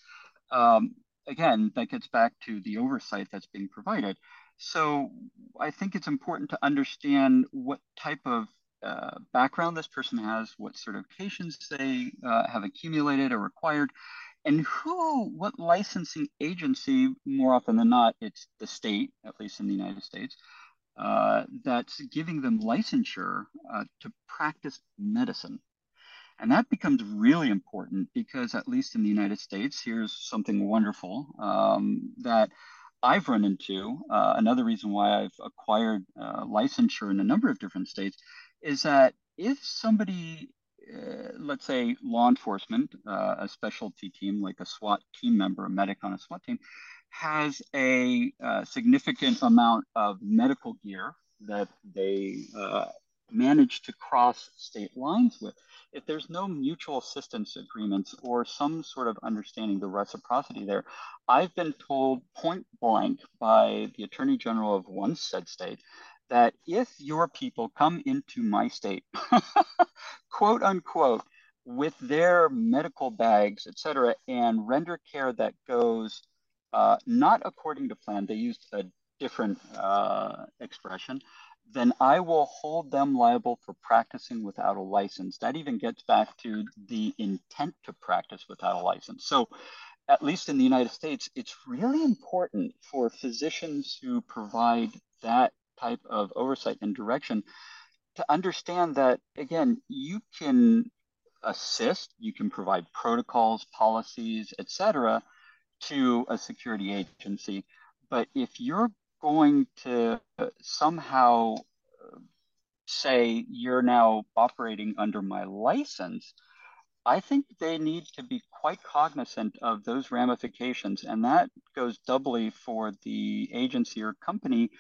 Um, again, that gets back to the oversight that's being provided. So I think it's important to understand what type of uh, background this person has, what certifications they uh, have accumulated or required, and who, what licensing agency, more often than not, it's the state, at least in the United States, uh, that's giving them licensure uh, to practice medicine. And that becomes really important because, at least in the United States, here's something wonderful um, that I've run into. Uh, another reason why I've acquired uh, licensure in a number of different states is that if somebody, uh, let's say law enforcement, uh, a specialty team like a SWAT team member, a medic on a SWAT team, has a uh, significant amount of medical gear that they uh, manage to cross state lines with. If there's no mutual assistance agreements or some sort of understanding the reciprocity there, I've been told point blank by the Attorney General of one said state that if your people come into my state, quote unquote, with their medical bags, et cetera, and render care that goes uh, not according to plan, they used a different uh, expression, then I will hold them liable for practicing without a license. That even gets back to the intent to practice without a license. So, at least in the United States, it's really important for physicians who provide that type of oversight and direction to understand that, again, you can assist, you can provide protocols, policies, etc., to a security agency. But if you're going to somehow say you're now operating under my license, I think they need to be quite cognizant of those ramifications. And that goes doubly for the agency or company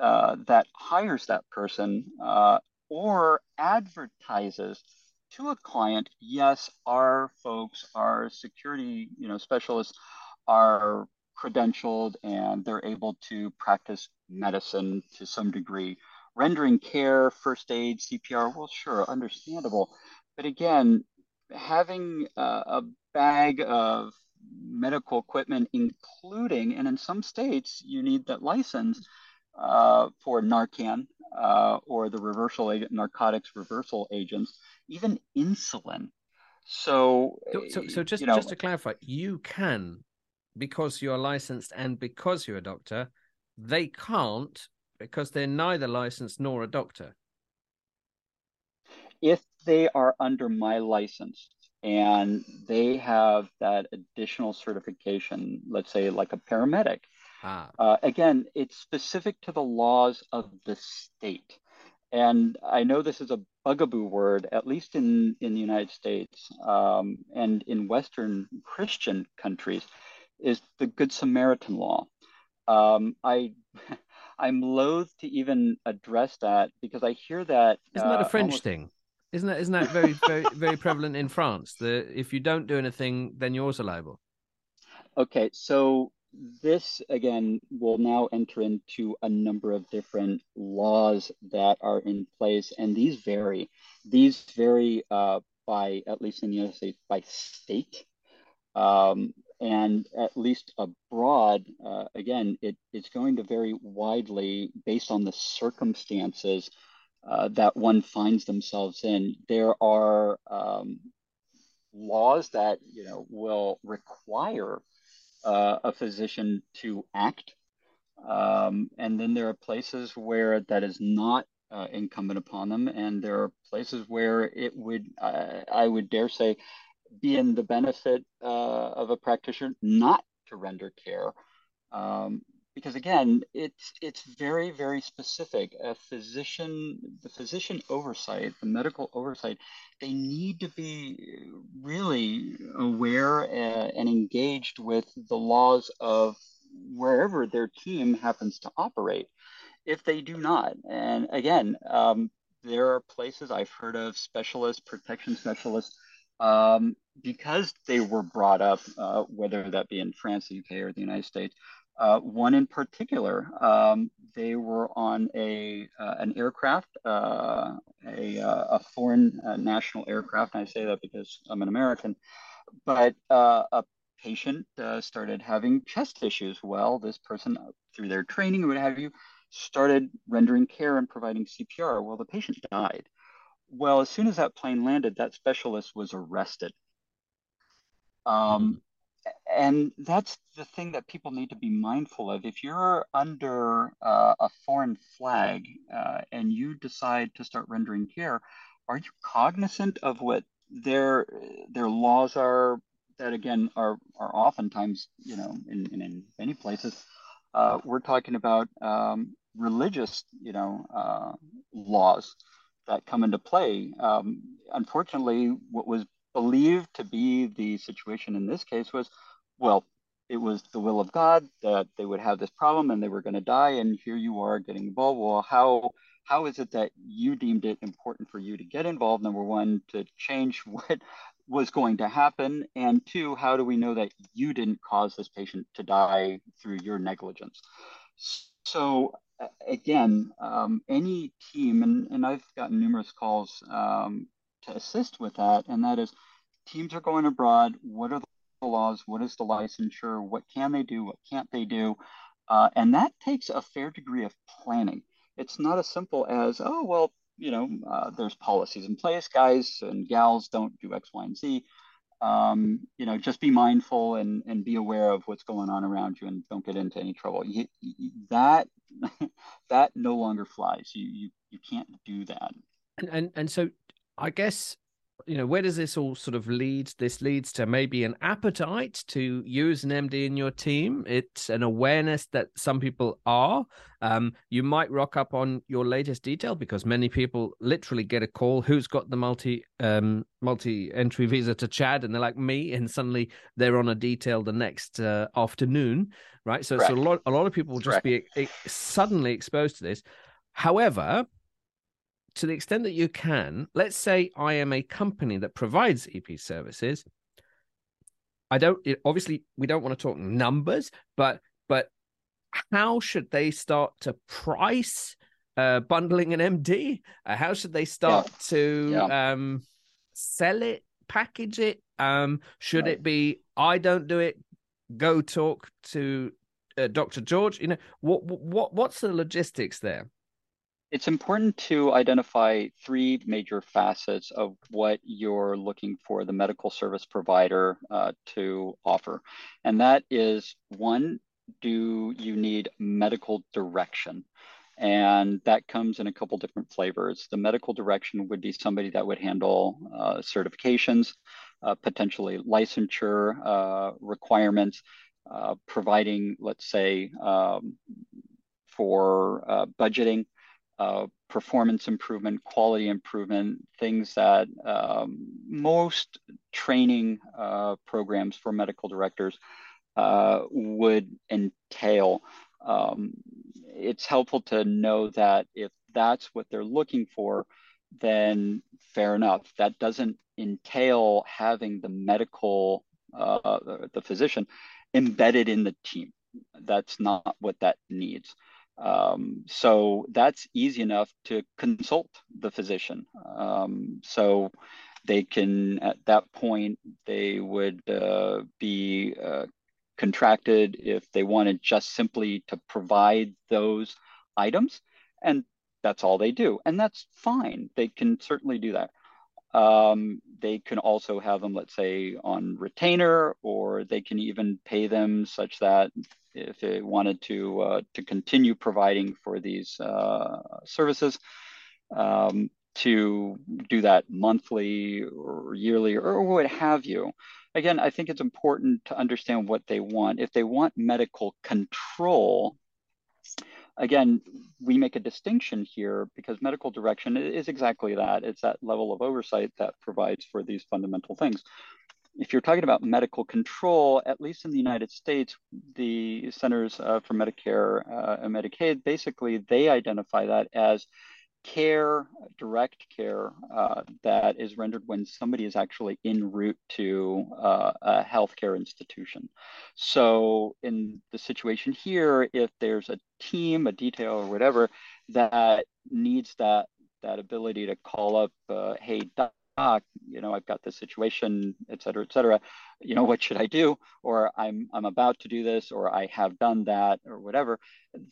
uh, that hires that person uh, or advertises to a client yes our folks our security you know specialists are credentialed and they're able to practice medicine to some degree. Rendering care, first aid, CPR, well, sure, understandable. But again, having a, a bag of medical equipment, including, and in some states, you need that license uh, for Narcan uh, or the reversal agent, narcotics reversal agents, even insulin. So, so, so, so just, you know, just to clarify, you can because you're licensed and because you're a doctor, they can't because they're neither licensed nor a doctor. If they are under my license and they have that additional certification, let's say like a paramedic, ah. uh, again, it's specific to the laws of the state. And I know this is a bugaboo word, at least in, in the United States um, and in Western Christian countries is the Good Samaritan law. Um, I I'm loath to even address that because I hear that isn't that a uh, French almost... thing? Isn't that isn't that very very very prevalent in France? The if you don't do anything, then you're also liable. Okay, so this again will now enter into a number of different laws that are in place, and these vary. These vary uh, by at least in the United States by state. Um, and at least abroad, uh, again, it, it's going to vary widely based on the circumstances uh, that one finds themselves in. There are um, laws that you know will require uh, a physician to act, um, and then there are places where that is not uh, incumbent upon them, and there are places where it would, uh, I would dare say, be in the benefit uh, of a practitioner not to render care. Um, because again, it's it's very very specific. A physician, the physician oversight, the medical oversight, they need to be really aware uh, and engaged with the laws of wherever their team happens to operate. If they do not, and again, um, there are places I've heard of specialists, protection specialists um, because they were brought up, uh, whether that be in France, the UK, or the United States. Uh, one in particular, um, they were on a uh, an aircraft, uh, a, uh, a foreign uh, national aircraft. And I say that because I'm an American, but a patient started having chest issues. Well, this person, through their training, or what have you, started rendering care and providing CPR. Well, the patient died. Well, as soon as that plane landed, that specialist was arrested. Um, mm-hmm. And that's the thing that people need to be mindful of. If you're under uh, a foreign flag uh, and you decide to start rendering care, are you cognizant of what their their laws are? That again are are oftentimes, you know, in in, in many places, uh, we're talking about um, religious, you know, uh, laws that come into play. Um, unfortunately, what was believed to be the situation in this case was, well, it was the will of God that they would have this problem and they were going to die, and here you are getting involved. Well, how how is it that you deemed it important for you to get involved? Number one, to change what was going to happen, and two, how do we know that you didn't cause this patient to die through your negligence? So again, um, any team, and, and I've gotten numerous calls um, to assist with that, and that is teams are going abroad. What are the laws, what is the licensure, what can they do, what can't they do, uh, and that takes a fair degree of planning. It's not as simple as, oh, well, you know, uh, there's policies in place, guys and gals don't do X, Y, and Z. Um, you know, just be mindful and, and be aware of what's going on around you and don't get into any trouble. You, you, that that no longer flies. You, you you can't do that. And, and and so I guess you know where does this all sort of lead this leads to? Maybe an appetite to use an md in your team? It's an awareness that some people are. Um, you might rock up on your latest detail because many people literally get a call who's got the multi um, multi entry visa to chad? And they're like me and suddenly they're on a detail the next uh, afternoon right? So, so a lot a lot of people will just Correct. be suddenly exposed to this. However to the extent that you can, let's say I am a company that provides EP services. I don't it, obviously we don't want to talk numbers, but but how should they start to price uh, bundling an MD? Uh, how should they start yeah. to yeah. Um, sell it, package it? Um, should right. it be I don't do it? Go talk to uh, Dr. George. You know what? What? What's the logistics there? It's important to identify three major facets of what you're looking for the medical service provider uh, to offer. And that is one, do you need medical direction? And that comes in a couple different flavors. The medical direction would be somebody that would handle uh, certifications, uh, potentially licensure uh, requirements, uh, providing, let's say, um, for uh, budgeting uh, performance improvement, quality improvement, things that um, most training uh, programs for medical directors uh, would entail. Um, it's helpful to know that if that's what they're looking for, then fair enough. That doesn't entail having the medical, uh, the physician embedded in the team. That's not what that needs. Um, so that's easy enough to consult the physician. Um, so they can, at that point, they would uh, be uh, contracted if they wanted just simply to provide those items. And that's all they do. And that's fine. They can certainly do that. Um, they can also have them, let's say, on retainer, or they can even pay them such that if they wanted to uh, to continue providing for these uh, services, um, to do that monthly or yearly or what have you. Again, I think it's important to understand what they want. If they want medical control, again, we make a distinction here because medical direction is exactly that. It's that level of oversight that provides for these fundamental things. If you're talking about medical control, at least in the United States, the Centers uh, for Medicare uh, and Medicaid, basically they identify that as care, direct care uh, that is rendered when somebody is actually en route to uh, a healthcare institution. So, in the situation here, if there's a team, a detail, or whatever that needs that that ability to call up, uh, hey, ah, you know, I've got this situation, et cetera, et cetera. You know, what should I do? Or I'm I'm about to do this, or I have done that, or whatever.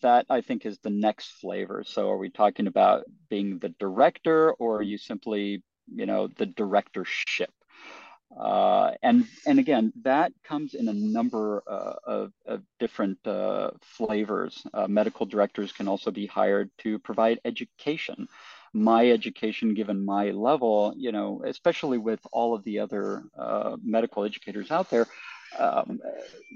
That I think is the next flavor. So are we talking about being the director, or are you simply, you know, the directorship? Uh, and and again, that comes in a number uh, of, of, different uh, flavors. Uh, medical directors can also be hired to provide education my education given my level, you know, especially with all of the other uh, medical educators out there, um,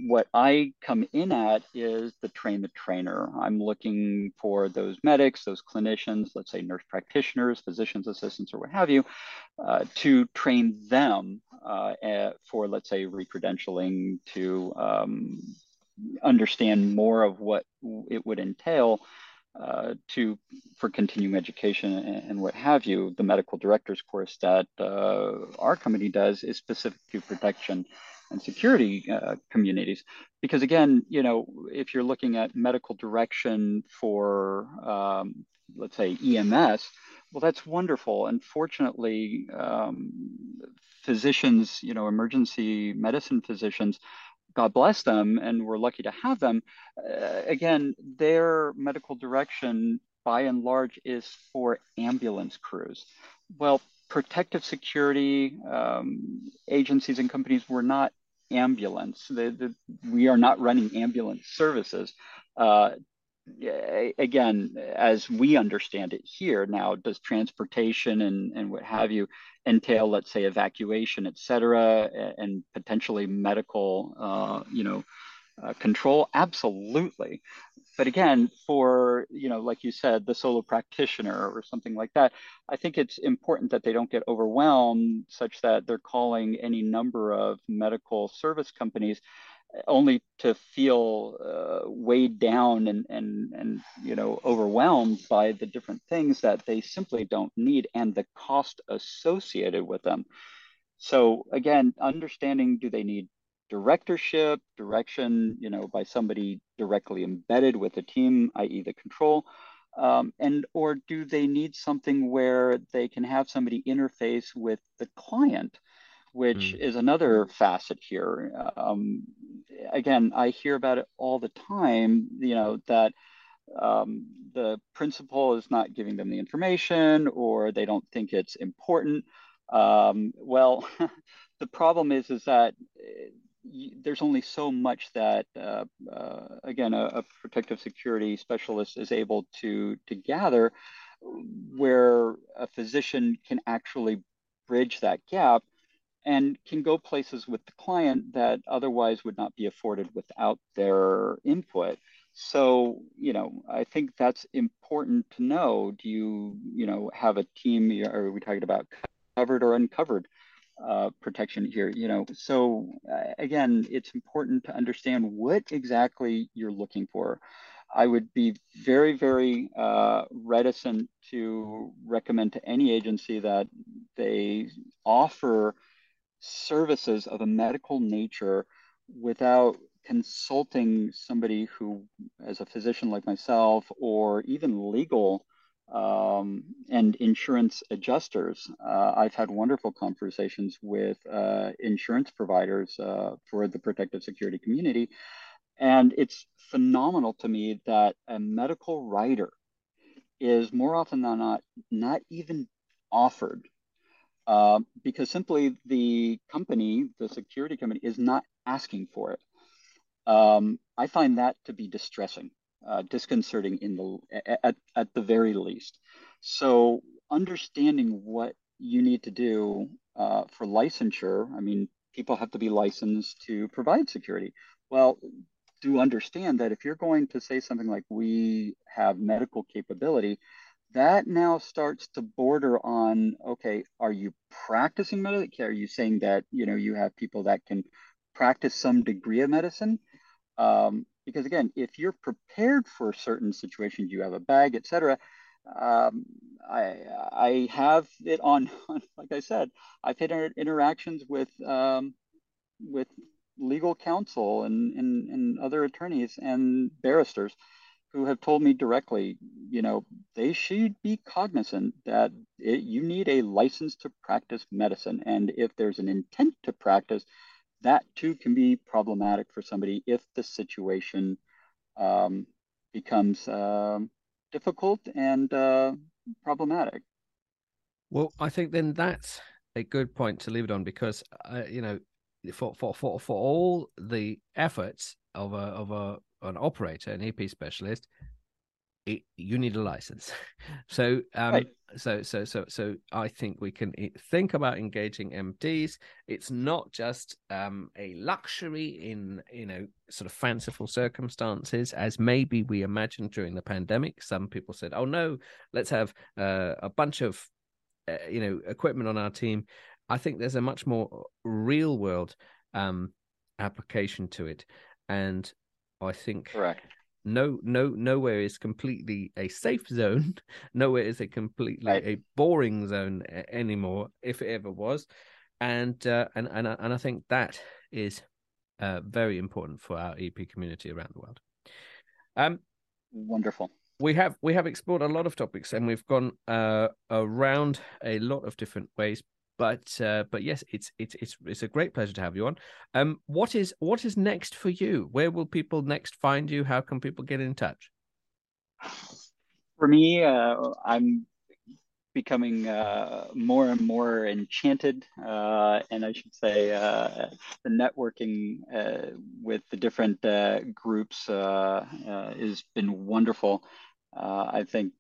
what I come in at is the train the trainer. I'm looking for those medics, those clinicians, let's say nurse practitioners, physicians assistants, or what have you, uh, to train them uh, for, let's say, recredentialing to um, understand more of what it would entail uh, to for continuing education and, and, what have you. The medical directors course that uh, our company does is specific to protection and security uh, communities. Because again, you know, if you're looking at medical direction for, um, let's say, EMS, Well, that's wonderful. Unfortunately, um, physicians, you know, emergency medicine physicians, God bless them, and we're lucky to have them. Uh, again, their medical direction, by and large, is for ambulance crews. Well, protective security um, agencies and companies were not ambulance. The, the, we are not running ambulance services. Uh, again, as we understand it here now, does transportation and, and what have you entail, let's say, evacuation, et cetera, and potentially medical, uh, you know, uh, control? Absolutely. But again, for, you know, like you said, the solo practitioner or something like that, I think it's important that they don't get overwhelmed such that they're calling any number of medical service companies only to feel uh, weighed down and, and, and, you know, overwhelmed by the different things that they simply don't need and the cost associated with them. So again, understanding, do they need directorship, direction, you know, by somebody directly embedded with the team, i.e. the control, um, and or do they need something where they can have somebody interface with the client which mm. is another facet here. Um, again, I hear about it all the time, you know, that um, the principal is not giving them the information or they don't think it's important. Um, well, the problem is, is that eh, there's only so much that, uh, uh, again, a, a, protective security specialist is able to, to gather where a physician can actually bridge that gap and can go places with the client that otherwise would not be afforded without their input. So, you know, I think that's important to know. Do you, you know, have a team, are we talking about covered or uncovered uh, protection here? You know, so uh, again, it's important to understand what exactly you're looking for. I would be very, very uh, reticent to recommend to any agency that they offer services of a medical nature without consulting somebody who, as a physician like myself, or even legal um, and insurance adjusters. Uh, I've had wonderful conversations with uh, insurance providers uh, for the protective security community. And it's phenomenal to me that a medical writer is more often than not not even offered uh, because simply the company, the security company, is not asking for it. Um, I find that to be distressing, uh, disconcerting in the at, at the very least. So understanding what you need to do uh, for licensure, I mean, people have to be licensed to provide security. Well, do understand that if you're going to say something like we have medical capability, that now starts to border on okay are you practicing medicine? Are you saying that you know you have people that can practice some degree of medicine? Um, because again if you're prepared for certain situations you have a bag etc um, I, I have it on, on, like I said, I've had interactions with um, with legal counsel and, and, and other attorneys and barristers who have told me directly, you know, they should be cognizant that it, you need a license to practice medicine. And if there's an intent to practice, that too can be problematic for somebody if the situation um, becomes uh, difficult and uh, problematic. Well, I think then that's a good point to leave it on because, uh, you know, for, for, for, for all the efforts of a, of a an operator, an EP specialist, it, you need a license. so, um, right. so, so, so, so, I think we can think about engaging MDs. It's not just um, a luxury in you know sort of fanciful circumstances, as maybe we imagined during the pandemic. Some people said, "Oh no, let's have uh, a bunch of uh, you know equipment on our team." I think there's a much more real world um, application to it, and I think correct. No, no, nowhere is completely a safe zone. nowhere is a completely right. a boring zone anymore, if it ever was. And uh, and and and I think that is uh, very important for our EP community around the world. Um, wonderful. we have we have explored a lot of topics and we've gone uh, around a lot of different ways but uh, but yes it's it's it's it's a great pleasure to have you on. Um what is what is next for you? Where will people next find you? How can people get in touch? For me uh, i'm becoming uh, more and more enchanted, uh, and I should say uh, the networking uh, with the different uh, groups uh, has been wonderful. I think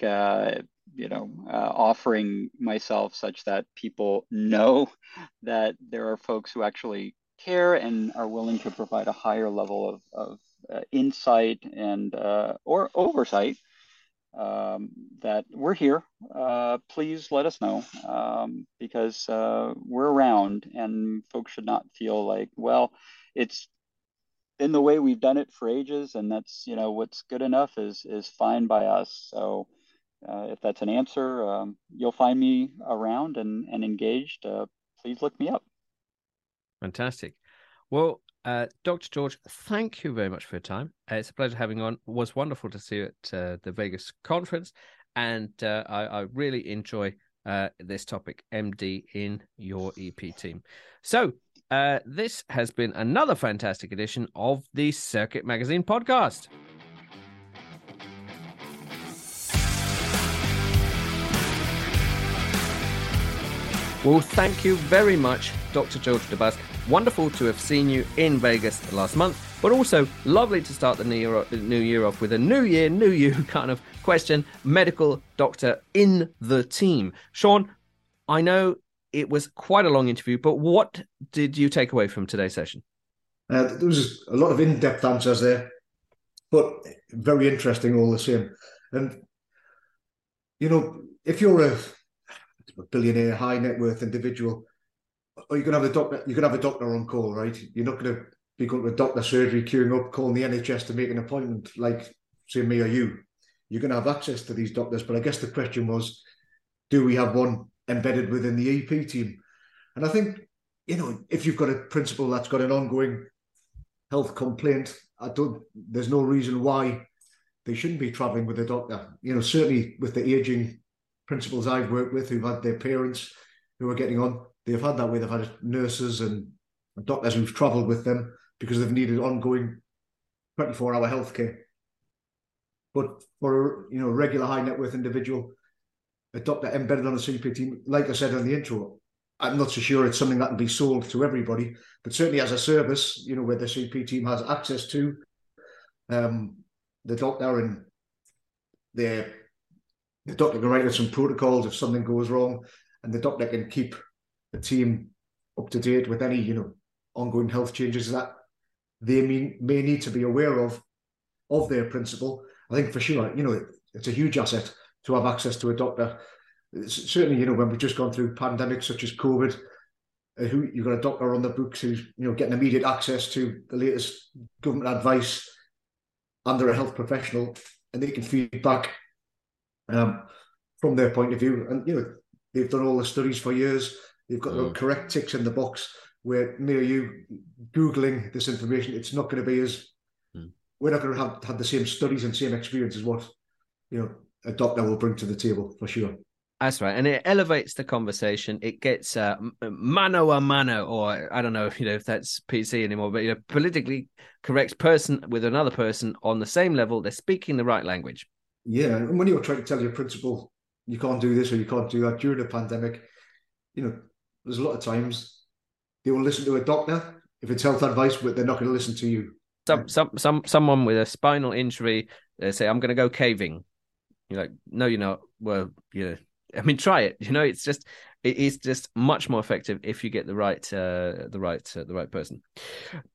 you know offering myself such that people know that there are folks who actually care and are willing to provide a higher level of, of insight and or oversight um, that we're here. Uh, please let us know um, because uh, we're around and folks should not feel like, well, it's in the way we've done it for ages and that's, you know, what's good enough is, is fine by us. So uh, if that's an answer, um, you'll find me around and, and engaged. Uh, please look me up. Fantastic. Well, uh, Dr. George, thank you very much for your time. Uh, it's a pleasure having on. It was wonderful to see you at uh, the Vegas conference, and uh, I, I, really enjoy uh, this topic, MD in your EP team. So, uh, this has been another fantastic edition of the Circuit Magazine podcast. Well, thank you very much, Dr. George DeBusk. Wonderful to have seen you in Vegas last month, but also lovely to start the new year, new year off with a new year, new you kind of question. Medical doctor in the team. Shaun, I know it was quite a long interview, but what did you take away from today's session? Uh, there was a lot of in depth answers there, but very interesting all the same. And, you know, if you're a a billionaire, high net worth individual, or you can have a doctor, you can have a doctor on call, right? You're not going to be going to a doctor surgery, queuing up, calling the NHS to make an appointment, like say me or you. You're going to have access to these doctors, but I guess the question was, do we have one embedded within the EP team? And I think you know if you've got a principal that's got an ongoing health complaint, I don't. There's no reason why they shouldn't be traveling with a doctor. You know, certainly with the aging principals I've worked with who've had their parents who are getting on, they've had that way. They've had nurses and doctors who've travelled with them because they've needed ongoing 24 hour healthcare. But for a you know regular high net worth individual, a doctor embedded on a CP team, like I said in the intro, I'm not so sure it's something that can be sold to everybody, but certainly as a service, you know, where the CP team has access to um, the doctor and their the doctor can write out some protocols if something goes wrong, and the doctor can keep the team up to date with any you know ongoing health changes that they may, may need to be aware of of their principal. I think for sure, you know, it, it's a huge asset to have access to a doctor. It's, certainly, you know, when we've just gone through pandemics such as COVID, uh, who you've got a doctor on the books who's you know getting immediate access to the latest government advice, they're a health professional, and they can feed back um, from their point of view. And you know, they've done all the studies for years. They've got mm. the correct ticks in the box. Where near you googling this information, it's not going to be as mm. we're not going to have had the same studies and same experience as what you know a doctor will bring to the table for sure. That's right, and it elevates the conversation. It gets uh, mano a mano, or I don't know, if, you know, if that's PC anymore, but you know, politically correct person with another person on the same level. They're speaking the right language. Yeah, and when you're trying to tell your principal you can't do this or you can't do that during the pandemic, you know, there's a lot of times they will listen to a doctor if it's health advice, but they're not going to listen to you. Some, some, some, someone with a spinal injury, they say, "I'm going to go caving." You're like, "No, you're not." Well, you know, I mean, try it. You know, it's just it is just much more effective if you get the right uh, the right uh, the right person.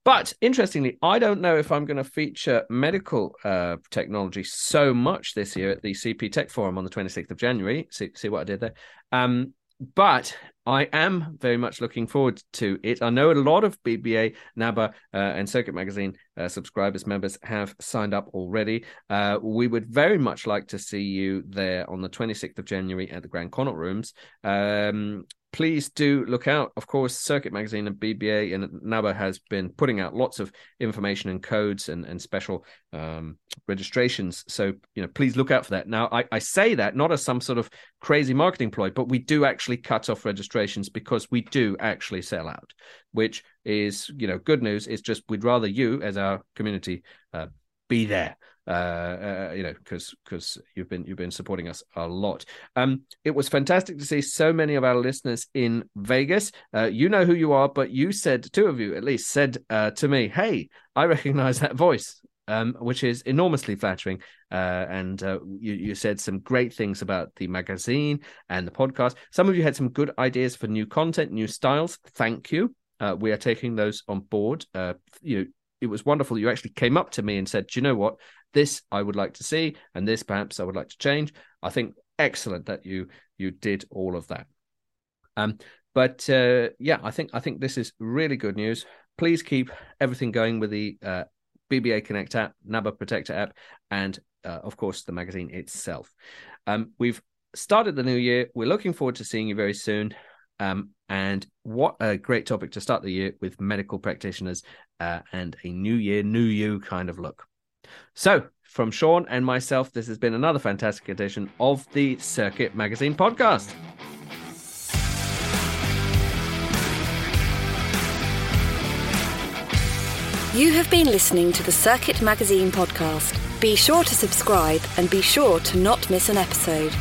But interestingly, I don't know if I'm going to feature medical uh, technology so much this year at the CP Tech Forum on the 26th of January. See, see what I did there. Um, but I am very much looking forward to it. I know a lot of BBA, NABA, uh, and Circuit Magazine uh, subscribers, members have signed up already. Uh, we would very much like to see you there on the 26th of January at the Grand Connaught Rooms. Um, please do look out. Of course, Circuit Magazine and BBA and NABA has been putting out lots of information and codes and, and special um, registrations. So, you know, please look out for that. Now, I, I say that not as some sort of crazy marketing ploy, but we do actually cut off registrations because we do actually sell out, which is, you know, good news. It's just we'd rather you, as our community, uh, be there uh, uh, you know, because because you've been you've been supporting us a lot. Um, it was fantastic to see so many of our listeners in Vegas. Uh, you know who you are, but you said two of you at least said uh, to me, "Hey, I recognize that voice." Um, which is enormously flattering. Uh, and uh, you, you, said some great things about the magazine and the podcast. Some of you had some good ideas for new content, new styles. Thank you. Uh, we are taking those on board. Uh, you know, it was wonderful. You actually came up to me and said, "Do you know what? This I would like to see, and this perhaps I would like to change. I think excellent that you you did all of that. Um, but uh, yeah, I think I think this is really good news. Please keep everything going with the uh, BBA Connect app, NABA Protector app, and uh, of course the magazine itself. Um, we've started the new year. We're looking forward to seeing you very soon. Um, and what a great topic to start the year with medical practitioners uh, and a new year, new you kind of look. So, from Shaun and myself, this has been another fantastic edition of the Circuit Magazine podcast. You have been listening to the Circuit Magazine podcast. Be sure to subscribe and be sure to not miss an episode.